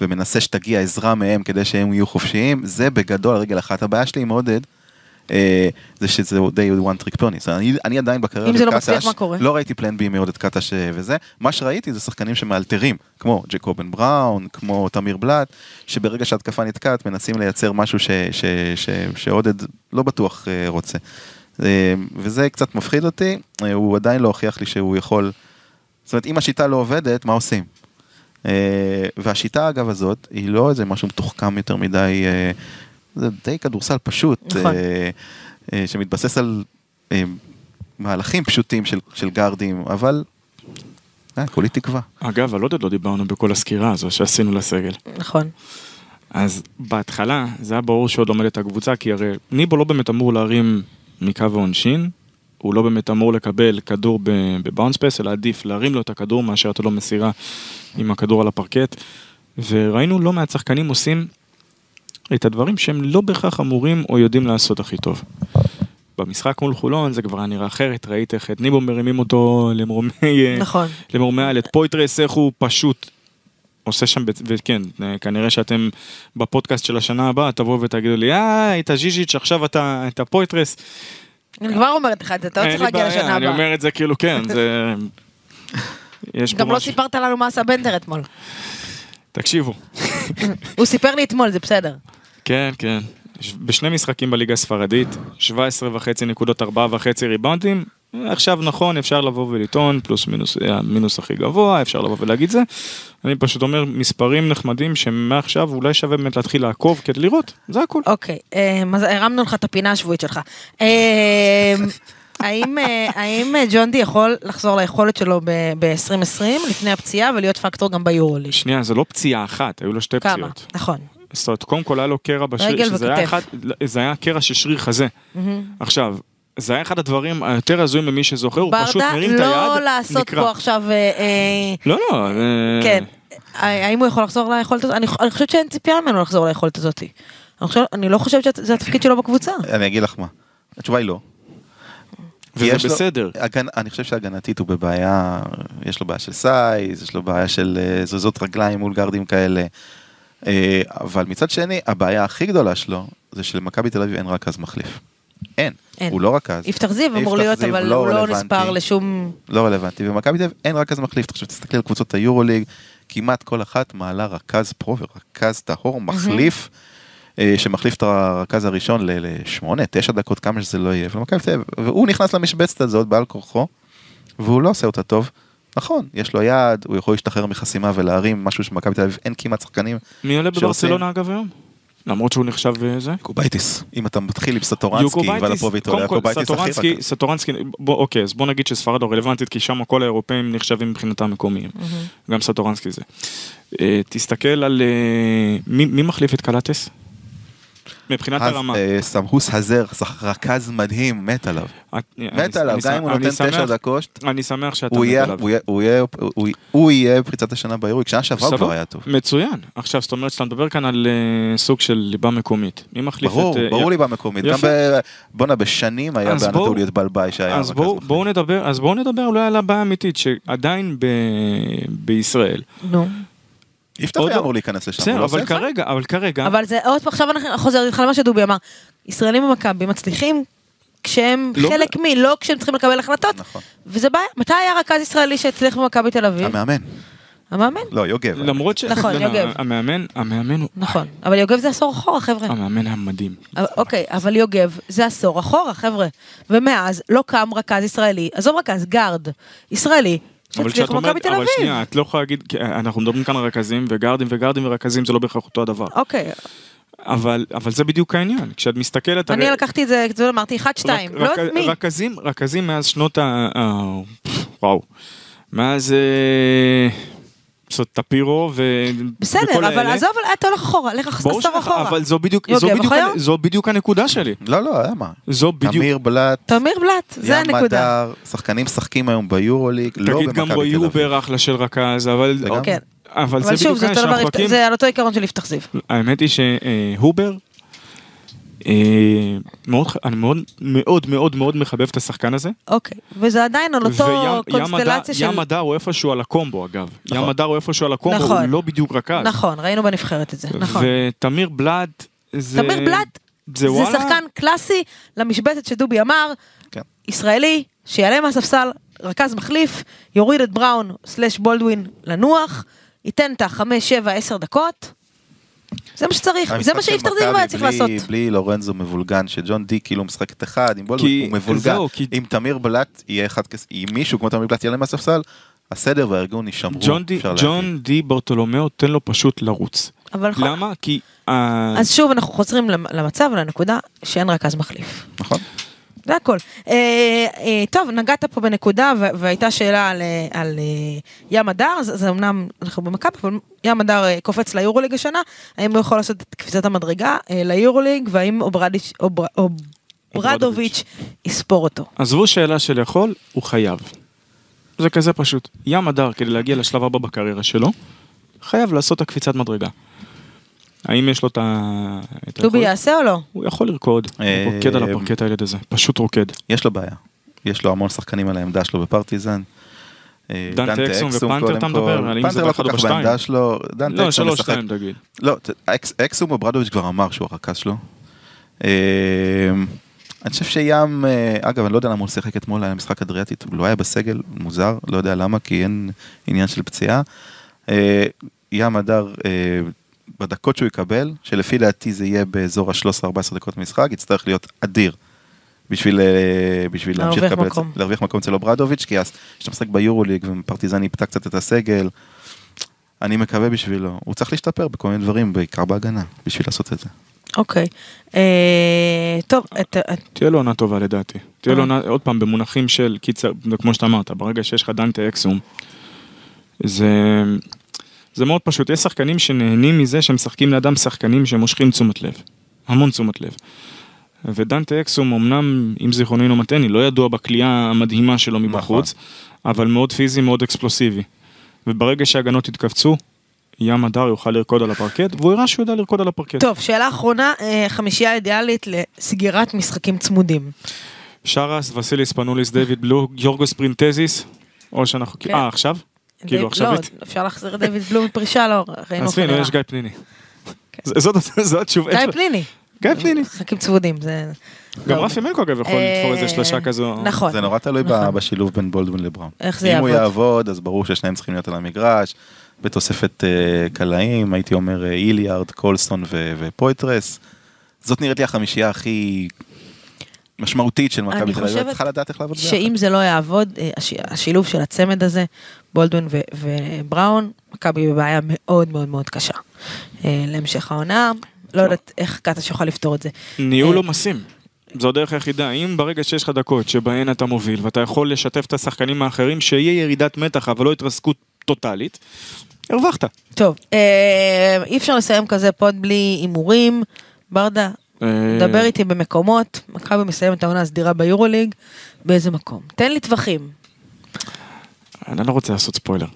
ומנסה שתגיע עזרה מהם כדי שהם יהיו חופשיים, זה בגדול רגל אחת. הבעיה שלי עם עודד, זה שזה די one trick pony, אני, אני עדיין בקריירה אם זה לא מצליח, מה קורה? לא ראיתי פלן בי מעודד קטש אה, וזה, מה שראיתי זה שחקנים שמאלתרים, כמו ג'קובן בראון, כמו תמיר בלאט, שברגע שההתקפה נתקעת מנסים לייצר משהו ש, ש, ש, שעודד לא בטוח אה, רוצה. אה, וזה קצת מפחיד אותי, אה, הוא עדיין לא הוכיח לי שהוא יכול, זאת אומרת אם השיטה לא עובדת, מה עושים? אה, והשיטה אגב הזאת, היא לא איזה משהו מתוחכם יותר מדי, אה, זה די כדורסל פשוט, נכון. אה, אה, שמתבסס על אה, מהלכים פשוטים של, של גארדים, אבל אה, כולי תקווה. אגב, על עודד לא דיברנו בכל הסקירה הזו שעשינו לסגל. נכון. אז בהתחלה זה היה ברור שעוד עומדת הקבוצה, כי הרי ניבו לא באמת אמור להרים מקו העונשין, הוא לא באמת אמור לקבל כדור בבאונס פס, אלא עדיף להרים לו את הכדור מאשר אתה לא מסירה עם הכדור על הפרקט. וראינו לא מעט שחקנים עושים את הדברים שהם לא בהכרח אמורים או יודעים לעשות הכי טוב. במשחק מול חולון זה כבר היה נראה אחרת, ראית איך את ניבו מרימים אותו למרומי, נכון. למרומי על, את פויטרס איך הוא פשוט עושה שם, וכן, אה, כנראה שאתם בפודקאסט של השנה הבאה, תבואו ותגידו לי, אה, אתה ז'יז'יץ', עכשיו אתה, אתה פויטרס. אני כבר אומרת לך את זה, אתה לא צריך להגיע לשנה אני הבאה. אומר את זה כאילו, כן, זה... יש פה גם לא. סיפרת לנו מה עשה בנדר אתמול. תקשיבו, הוא סיפר לי אתמול, זה בסדר. כן, כן. בשני משחקים בליגה הספרדית, 17 וחצי נקודות, 4 וחצי ריבאונדים. עכשיו נכון, אפשר לבוא ולטעון, פלוס מינוס, אה, המינוס הכי גבוה, אפשר לבוא ולהגיד זה. אני פשוט אומר מספרים נחמדים שמעכשיו אולי שווה באמת להתחיל לעקוב כדי לראות, זה הכל. אוקיי, אה, אז הרמנו לך את הפינה השבועית שלך. אה, האם, האם אה, ג'ון די יכול לחזור ליכולת שלו ב-2020 לפני הפציעה ולהיות פקטור גם ביורוליג? שנייה, זה לא פציעה אחת, היו לו שתי כמה? פציעות. נכון. זאת אומרת, קודם כל היה לו קרע בשריר, רגל שזה היה. אחד, זה היה קרע של שריר חזה. עכשיו, זה היה אחד הדברים היותר הזויים למי שזוכר, הוא פשוט ברדה, מרים את היד, לא לעשות נקרע. פה עכשיו... אה, אה, לא, לא, אה, כן. האם הוא יכול לחזור ליכולת הזאת? אני אני חושבת שאין ציפייה ממנו לחזור ליכולת הזאת. אני חושב- אני לא חושבת שזה התפקיד שלו בקבוצה. אני אגיד לך מה. התשובה היא לא. וזה יש לו- בסדר. הגנ... אני חושב שהגנתית הוא בבעיה, יש לו בעיה של סייז, יש לו בעיה של אה, זוזות רגליים מול גרדים כאלה. אה, אבל מצד שני, הבעיה הכי גדולה שלו, זה שלמכבי תל אביב אין רכז מחליף. אין. אין. הוא לא רכז. יפתח זיו אמור להיות, אבל לא הוא לא. נספר לשום... לא רלוונטי. במכבי תל אביב אין רכז מחליף. עכשיו תסתכל על קבוצות היורוליג, כמעט כל אחת מעלה רכז פרו ורכז טהור מחליף. אה, שמחליף את הרכז הראשון לשמונה, תשע דקות, כמה שזה לא יהיה, ומכבי תל אביב, והוא נכנס למשבצת הזאת בעל כורחו, והוא לא עושה אותה טוב. נכון, יש לו יד, הוא יכול להשתחרר מחסימה ולהרים, משהו שמכבי תל אביב אין כמעט שחקנים. מי עולה בברצלונה אגב היום? למרות שהוא נחשב אה, זה? קובייטיס. אם אתה מתחיל עם סטורנסקי ולפוביטו, קודם כל קובייטיס הכי סטורנסקי, בוא, אוקיי, אז בוא נגיד שספרד לא רלוונטית, כי שם כל האירופאים נחשבים מבחינתם מקומיים. גם סטורנסקי זה. אה, תסתכל על... אה, מי מי מחליף את קלטס? מבחינת הרמה. אה, סמהוס הזר, רכז מדהים, מת עליו. את- מת עליו, גם אם הוא אני נותן תשע דקות, אני שמח שאתה מת עליו. הוא יהיה- פריצת השנה ביורוליג, שנה שעברה הוא כבר היה טוב. מצוין. עכשיו, זאת אומרת שאתה מדבר כאן על אה, סוג של ליבה מקומית. מי מחליף את... ברור, אה, ברור לי במקומית. גם יפה. ב... בואנה, בשנים היה אז בואו- באנטוליות בלבאי שהיה אז רכז בואו נדבר, אז בואו נדבר אולי על הבעיה האמיתית, שעדיין ב, בישראל. נו. יפתח עוד היה לא- אמור להיכנס לשם. בסדר, לא אבל. כרגע, אבל כרגע, אבל זה עוד פעם, עכשיו אנחנו חוזרים איתך למה שדובי אמר. ישראלים במכבי מצליחים כשהם לא חלק מי, לא כשהם צריכים לקבל החלטות. נכון. וזה בעיה. מתי היה רכז ישראלי שהצליח במכבי תל אביב? המאמן. המאמן. לא, יוגב. למרות ש... נכון, יוגב. המאמן, המאמן הוא... נכון. אבל יוגב זה עשור אחורה, חבר'ה. המאמן היה מדהים. אבל- אוקיי, אבל יוגב זה עשור אחורה, חבר'ה. ומאז לא קם רכז ישראלי, עזוב רכז, גארד, ישראלי, אבל כשאת אומרת, אבל. שנייה, את לא יכולה להגיד, אנחנו מדברים כאן על רכזים וגארדים וגארדים ורכזים זה לא בהכרח אותו הדבר. אוקיי, אבל, אבל זה בדיוק העניין, כשאת מסתכלת... אני הרי- לקחתי את זה, זה אמרתי 1-2, רק- לא יודעת מי. רכזים, רכזים מאז שנות ה... ה- וואו. מאז... אה, טפירו ו... וכל בסדר, אבל. עזוב, אתה הולך אחורה, לך ברור עשור שלך, אחורה. אבל זו בדיוק, זו בדיוק, אוחיון? הנ- זו בדיוק הנקודה שלי. לא, לא, היה מה. זו בדיוק, תמיר בלאט, תמיר בלאט, זה ים הנקודה. מדר, שחקנים משחקים היום ביורוליג, לא תגיד במכבי גם תל אביב. אובר אחלה של רכז, אבל... לגמרי. כן. אבל זה אבל שוב, בדיוק זה מחכים. זה על אותו עיקרון של יפתח זיו. האמת היא שהובר, אה, מאוד, אני מאוד מאוד מאוד מאוד מחבב את השחקן הזה. אוקיי, וזה עדיין על אותו וים- ים קונסטלציה הדר- של... ים הדר הוא איפשהו על הקומבו אגב. נכון. ים הדר הוא איפשהו על הקומבו, נכון. הוא לא בדיוק רכז. נכון, ראינו בנבחרת את זה, נכון. ותמיר בלאט, זה... תמיר בלאט זה זה. שחקן קלאסי למשבצת שדובי אמר, כן. ישראלי, שיעלה מהספסל, רכז מחליף, יוריד את בראון סלאש בולדווין לנוח, ייתן את החמש, שבע, עשר דקות. זה מה שצריך, זה מה זיו מכבי היה צריך בלי- לעשות. בלי לורנזו מבולגן, שג'ון די כאילו משחק את אחד, עם בולדווין כי- הוא מבולגן. זהו, כי- אם תמיר בלאט יהיה אחד כזה, אם מישהו כמו תמיר בלאט יעלה מהספסל, הסדר והארגון יישמרו. ג'ון די- ג'ון. די ברטולומיאו תן לו פשוט לרוץ. אבל נכון. למה? כי... אה, אז שוב אנחנו חוזרים למ- למצב, לנקודה שאין רכז מחליף. נכון. זה הכל. אה, אה, טוב, נגעת פה בנקודה ו- והייתה שאלה על, אה, על אה, ים הדר, זה, זה אמנם אנחנו במכבי, אבל ים הדר אה, קופץ ליורוליג השנה, האם הוא יכול לעשות את קפיצת המדרגה אה, ליורוליג, והאם אוברדיץ'- אובר- אוברדוביץ' יספור אותו. עזבו שאלה של יכול, הוא חייב. זה כזה פשוט. ים הדר, כדי להגיע לשלב הבא בקריירה שלו, חייב לעשות את הקפיצת מדרגה. האם יש לו את ה... דובי? יעשה או לא? הוא יכול לרקוד, הוא אה, רוקד על הפרקט הילד הזה, פשוט רוקד. יש לו בעיה. יש לו המון שחקנים על העמדה שלו בפרטיזן. אה, דנטה אקסום ופנתר, אתה כל. מדבר על אם זה פנתר לא באחד כל או כך בשתיים? בעמדה שלו, דנטה לא, אקסום שלוש, משחק- שתיים תגיד. לא, אקסום אוברדוביץ' כבר אמר שהוא הרכז שלו. אה, אני חושב שים, אגב, אני לא יודע למה הוא שיחק אתמול, היה משחק אדריאטית, הוא לא היה בסגל, מוזר, לא יודע למה, כי אין עניין של פציעה. ים הדר, בדקות שהוא יקבל, שלפי דעתי זה יהיה באזור ה-13-14 דקות משחק, יצטרך להיות אדיר. בשביל, אה, בשביל להמשיך לקבל את זה-. להרוויח מקום אצל אוברדוביץ', כי אז כשאתה משחק ביורוליג ופרטיזן איבדה קצת את הסגל, אני מקווה בשבילו, הוא צריך להשתפר בכל מיני דברים, בעיקר בהגנה, בשביל לעשות את זה. אוקיי. אה, טוב, תהיה לו עונה טובה לדעתי. תהיה לו אה. עונה, עוד פעם, במונחים של קיצר, כמו שאתה אמרת, ברגע שיש לך דנטה אקסום, זה, זה מאוד פשוט. יש שחקנים שנהנים מזה שהם משחקים לידם שחקנים שמושכים תשומת לב. המון תשומת לב. ודנטה אקסום אמנם, אם זיכרוני אינו מטעני, לא ידוע בכלייה המדהימה שלו מבחוץ, אבל מאוד פיזי, מאוד אקספלוסיבי. וברגע שההגנות יתכווצו, ים הדר יוכל לרקוד על הפרקט, והוא הראה שהוא יודע לרקוד על הפרקט. טוב, שאלה אחרונה, אה, חמישייה אידיאלית לסגירת משחקים צמודים. שרס, וסיליס פנוליס, דיוויד בלו, יורגוס פרינטזיס, או שאנחנו... כן. אה, עכשיו? כאילו עכשיו... לא, אפשר להחזיר את דיוויד בלום מפרישה, לא, ראינו עזבי, יש. גיא פניני. ז- זאת התשובה. גיא פניני. גיא פניני. משחקים צמודים, זה... גם לא. רפי מלקו אגב יכול אה, לתפור איזה שלושה כזו. נכון. זה נורא תלוי נכון. בשילוב בין בולדווין לבראון. איך זה אם הוא יעבוד? יעבוד, אז ברור ששניהם צריכים להיות על המגרש, בתוספת אה, קלעים, הייתי אומר אה, איליארד, קולסטון ו- ופויטרס. זאת נראית לי החמישייה הכי משמעותית של מכבי אני תל אביב, חושבת צריכה לדעת איך לעבוד ביחד. שאם זה לא יעבוד, אה, הש- השילוב של הצמד הזה, בולדווין ו- ובראון, מכבי בבעיה מאוד מאוד מאוד קשה. אה, להמשך העונה, לא יודעת איך קטש יוכל לפתור את זה. ניהול אה, עומסים. זו הדרך היחידה, אם ברגע שיש לך דקות שבהן אתה מוביל ואתה יכול לשתף את השחקנים האחרים, שיהיה ירידת מתח אבל לא התרסקות טוטאלית, הרווחת. טוב, אי אפשר לסיים כזה pod בלי הימורים. ברדה, דבר איתי במקומות, מכבי מסיימת את העונה הסדירה ביורוליג, באיזה מקום? תן לי טווחים. אני לא רוצה לעשות ספוילר.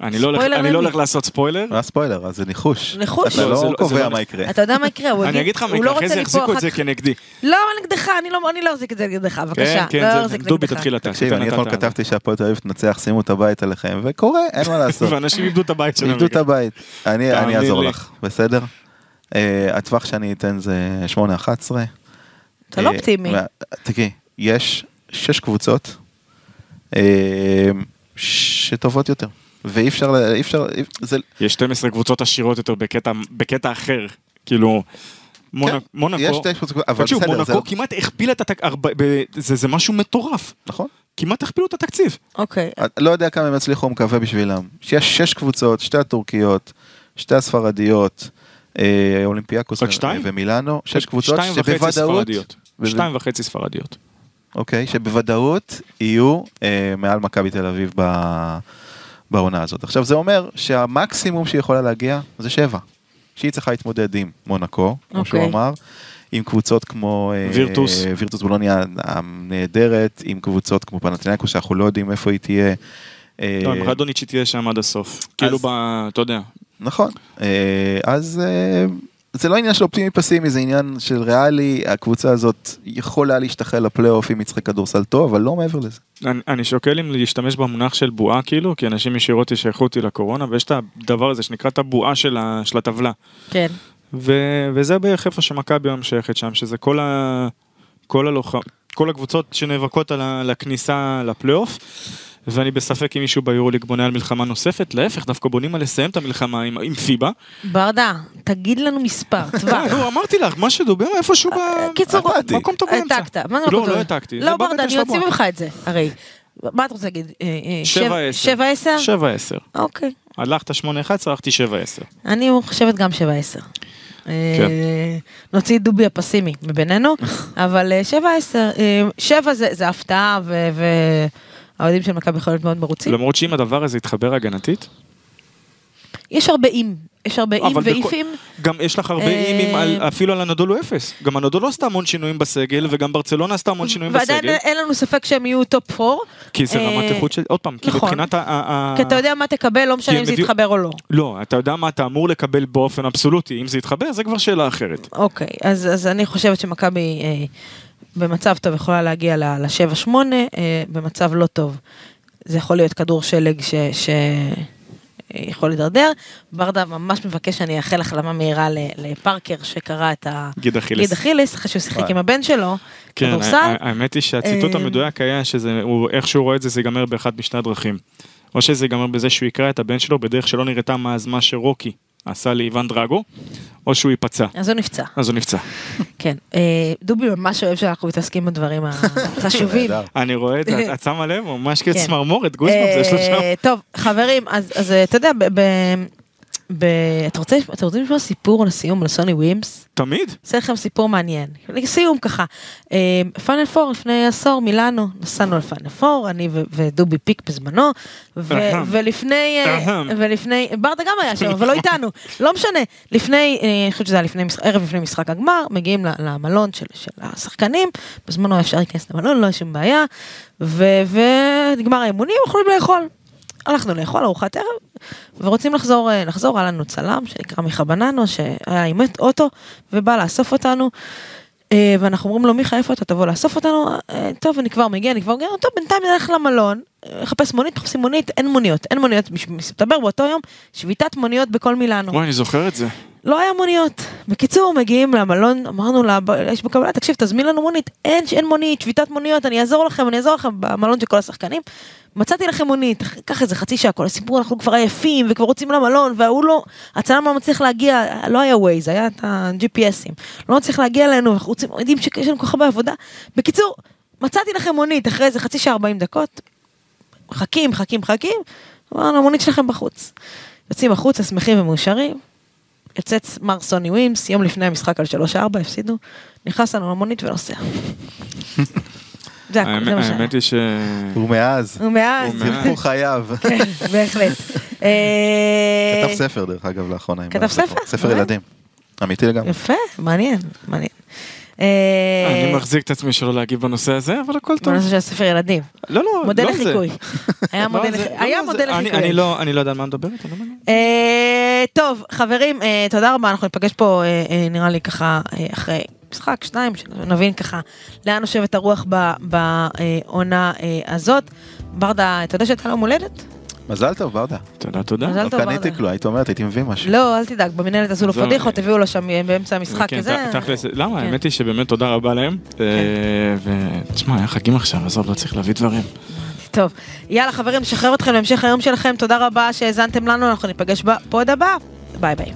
אני לא הולך- אני לא? הולך לעשות ספוילר. מה ספוילר? אז זה ניחוש. ניחוש. אתה לא, לא קובע לא- מה יקרה. אתה יודע מה יקרה? הוא אני אגיד לך מה יקרה, לא אחרי רוצה זה יחזיקו את זה. כנגדי. לא, נגדך, אני לא אני לא אחזיק את זה נגדך, בבקשה. כן, לא כן, זה- דובי. תתחיל אתה. תקשיב, אני אתמול כתבתי שהפועל תל אביב תנצח, שימו את הבית עליכם, וקורה, אין מה לעשות. ואנשים איבדו את הבית שלהם. איבדו את הבית. אני אעזור. לך, בסדר? אה, הטווח שאני אתן זה 8-11. אתה לא אה, אופטימי. תראי, יש שש קבוצות אה, שטובות יותר. ואי אפשר, אי אפשר, זה, יש 12 קבוצות עשירות יותר בקטע, בקטע אחר. כאילו, מונ... כן, מונקו, יש שתי קבוצות, אבל בסדר, זה, מונקו כמעט הכפילה את התקציב, זה, זה משהו מטורף, נכון? כמעט הכפילו את התקציב. אוקיי. לא יודע כמה הם יצליחו, מקווה בשבילם. שיש שש קבוצות, שתי הטורקיות, שתי הספרדיות, אולימפיאקוס ו- שתיים? ומילאנו, שש קבוצות שבוודאות, שתיים וחצי ספרדיות. אוקיי, שבוודאות יהיו אה, מעל מכבי תל אביב בעונה הזאת. עכשיו זה אומר שהמקסימום שהיא יכולה להגיע זה שבע. שהיא צריכה להתמודד עם מונקו, כמו שהוא אוקיי. אמר, עם קבוצות כמו אה, וירטוס. וירטוס בולוניה הנהדרת, עם קבוצות כמו פנטינקוס שאנחנו לא יודעים איפה היא תהיה. אה, לא, אם רדוניץ' תהיה שם עד הסוף. כאילו, ב... אתה יודע, נכון, אה, אז אה, זה לא עניין של אופטימי פסימי, זה עניין של ריאלי, הקבוצה הזאת יכולה להשתחרר לפלייאוף אם היא צריכה כדורסל טוב, אבל לא מעבר לזה. אני, אני שוקל אם להשתמש במונח של בועה כאילו, כי אנשים ישירות ישייכו אותי לקורונה, ויש את הדבר הזה שנקרא את הבועה של, ה, של הטבלה. כן. ו, וזה בערך איפה שמכבי היום שייכת שם, שזה כל, ה, כל, הלוח, כל הקבוצות שנאבקות על, ה, לכניסה לפלייאוף. ואני בספק אם מישהו ביורוליג בונה על מלחמה נוספת, להפך, דווקא בונים על לסיים את המלחמה עם, עם פיבה. ברדה, תגיד לנו מספר, טווח. נו, אמרתי לך, מה שדובר איפשהו ב... קיצור. מקום טוב באמצע. העתקת. מה זה לא, מקום טוב? לא העתקתי. זה לא, בא ברדה, בטן אני אוציא. ממך את זה, הרי. מה אתה רוצה להגיד? אה, אה, שבע שבע- עשר. שבע עשר? שבע עשר. אוקיי. הלכת שמונה אחת עשרה, הלכתי שבע עשר. אני חושבת גם שבע עשר. אה, כן. נוציא את דובי הפסימי מבינינו, אבל אה, שבע עשר, אה, שבע זה זה הפתעה והאוהדים של מכבי יכולים להיות מאוד מרוצים. למרות שאם הדבר הזה יתחבר הגנתית, יש הרבה איים, יש הרבה בכל- ואיפים. גם יש לך הרבה אה, אימים על- אפילו על הנדולו אפס. גם הנדולו עשתה המון שינויים בסגל, וגם ברצלונה עשתה המון שינויים ועדיין בסגל. אין לנו ספק שהם יהיו top four. כי זה רמת אה, איכות של... עוד פעם, כי נכון. מבחינת ה... כי אתה יודע מה תקבל, לא משנה אם זה יתחבר או לא. לא, אתה יודע מה אתה אמור לקבל באופן אבסולוטי. אם זה יתחבר, זה כבר שאלה אחרת. אוקיי, אז, אז אני חושבת שמכבי אה, במצב טוב יכולה להגיע ל-7-8, אה, במצב לא טוב זה יכול להיות כדור שלג ש... ש... יכול להידרדר. ברדה ממש מבקש שאני אאחל החלמה מהירה לפארקר שקרא את ה... גיד אכילס. גיד אכילס, אחרי שהוא שיחק. עם הבן שלו, כן, כדורסל. האמת היא שהציטוט אה, המדויק היה שזה, איך שהוא רואה את זה, זה ייגמר באחת משתי הדרכים. או שזה ייגמר בזה שהוא יקרא את הבן שלו בדרך שלא נראתה מאז מה שרוקי עשה לאיוון דרגו, או שהוא ייפצע. אז הוא נפצע, אז הוא נפצע. כן. אה, דובי ממש אוהב שאנחנו מתעסקים בדברים החשובים. נהדר. אני רואה את זה, את שמה לב? ממש כאילו כן. צמרמורת, גוזמאפ זה יש לו שם. אה, טוב, חברים, אז אה, אתה יודע, ב- אתה רוצה אתה רוצה לשמוע סיפור לסיום על סוני ווימס? תמיד. אעשה לכם סיפור מעניין. לסיום ככה, פאנל פור לפני עשור מילאנו, נסענו על פאנל פור, אני ו- ודובי פיק בזמנו, ו-. ולפני, אה. ולפני, ברדה גם היה שם, אבל לא איתנו, לא משנה, לפני, אה, אני חושבת שזה היה לפני, ערב לפני משחק הגמר, מגיעים למלון של, של השחקנים, בזמנו אפשר להיכנס למלון, לא היה שום בעיה, ונגמר האימונים, יכולים לאכול. הלכנו לאכול ארוחת ערב, ורוצים לחזור, אה, לחזור, היה לנו צלם שנקרא מיכה בננו, שהיה עם אוטו, ובא לאסוף אותנו. אה, ואנחנו אומרים לו, מיכה, איפה אתה תבוא לאסוף אותנו? "אה, טוב, אני כבר מגיע, אני כבר מגיע, טוב, בינתיים נלך למלון, לחפש מונית, מחפשים מונית, אין מוניות, אין מוניות, מסתבר באותו יום, שביתת מוניות בכל מילאנו. וואי, אני זוכר את זה. לא היה מוניות. בקיצור, מגיעים למלון, אמרנו לה, "ב- יש בקבלה, תקשיב, תזמין לנו מונית. אין, אין מונית, שביתת מוניות, אני אעזור לכם, אני אעזור לכם במלון של כל השחקנים. מצאתי לכם מונית, קח איזה חצי שעה, כל הסיפור, אנחנו כבר עייפים וכבר רוצים למלון, וההוא לא, הצלם לא מצליח להגיע, לא היה ווייז, היה את ה-GPSים. לא מצליח להגיע אלינו, אנחנו רוצים, יודעים שיש לנו כל כך הרבה עבודה. בקיצור, מצאתי לכם מונית אחרי איזה חצי שעה 40 דקות, מחכים, מחכים, מחכים, אמרנו, המונית שלכם בחוץ. יוצאים החוצה, שמחים ומאושרים, יוצאת מר סוני ווימס, יום לפני המשחק על 3-4, הפסידו, נכנס לנו למונית ונוסע. זה הכל, האמת זה מה שהיה. האמת היא ש... ומאז, ומאז, ומאז. סיפור חייו. כן, בהחלט. אה, כתב ספר דרך אגב לאחרונה. כתב לא. ספר? ספר? ילדים. אמיתי לגמרי. יפה, מעניין, מעניין. אה, אני מחזיק את עצמי שלא להגיב בנושא הזה, אבל הכל טוב. בנושא של הספר ילדים. לא, לא, מודל לא. לחיקוי. היה לא, מודל זה- לחיקוי. לא, היה לא, מודל אני- לחיקוי. אני לא אני לא יודע על מה מדברת, לא. אה, טוב, חברים, אה, תודה רבה, אנחנו ניפגש פה, אה, אה, נראה לי ככה, אחרי משחק, שניים, שנבין ככה לאן נושבת הרוח בעונה הזאת. ברדה, אתה יודע שהייתה לו מולדת? מזל טוב, ברדה. תודה, תודה. מזל לא טוב, קניתי ברדה. כלום, היית אומרת, הייתי מביא משהו. לא, אל תדאג, במנהלת עשו לו פדיחות, הביאו לו שם אה, באמצע המשחק כן, כזה. ת- תכלס, למה? כן. האמת היא שבאמת תודה רבה להם. אה, ותשמע, היה חגים עכשיו, עזוב, לא צריך להביא דברים. טוב, יאללה חברים, נשחרר אתכם להמשך היום שלכם, תודה רבה שהאזנתם לנו, אנחנו ניפגש בפוד הבא, ביי ביי.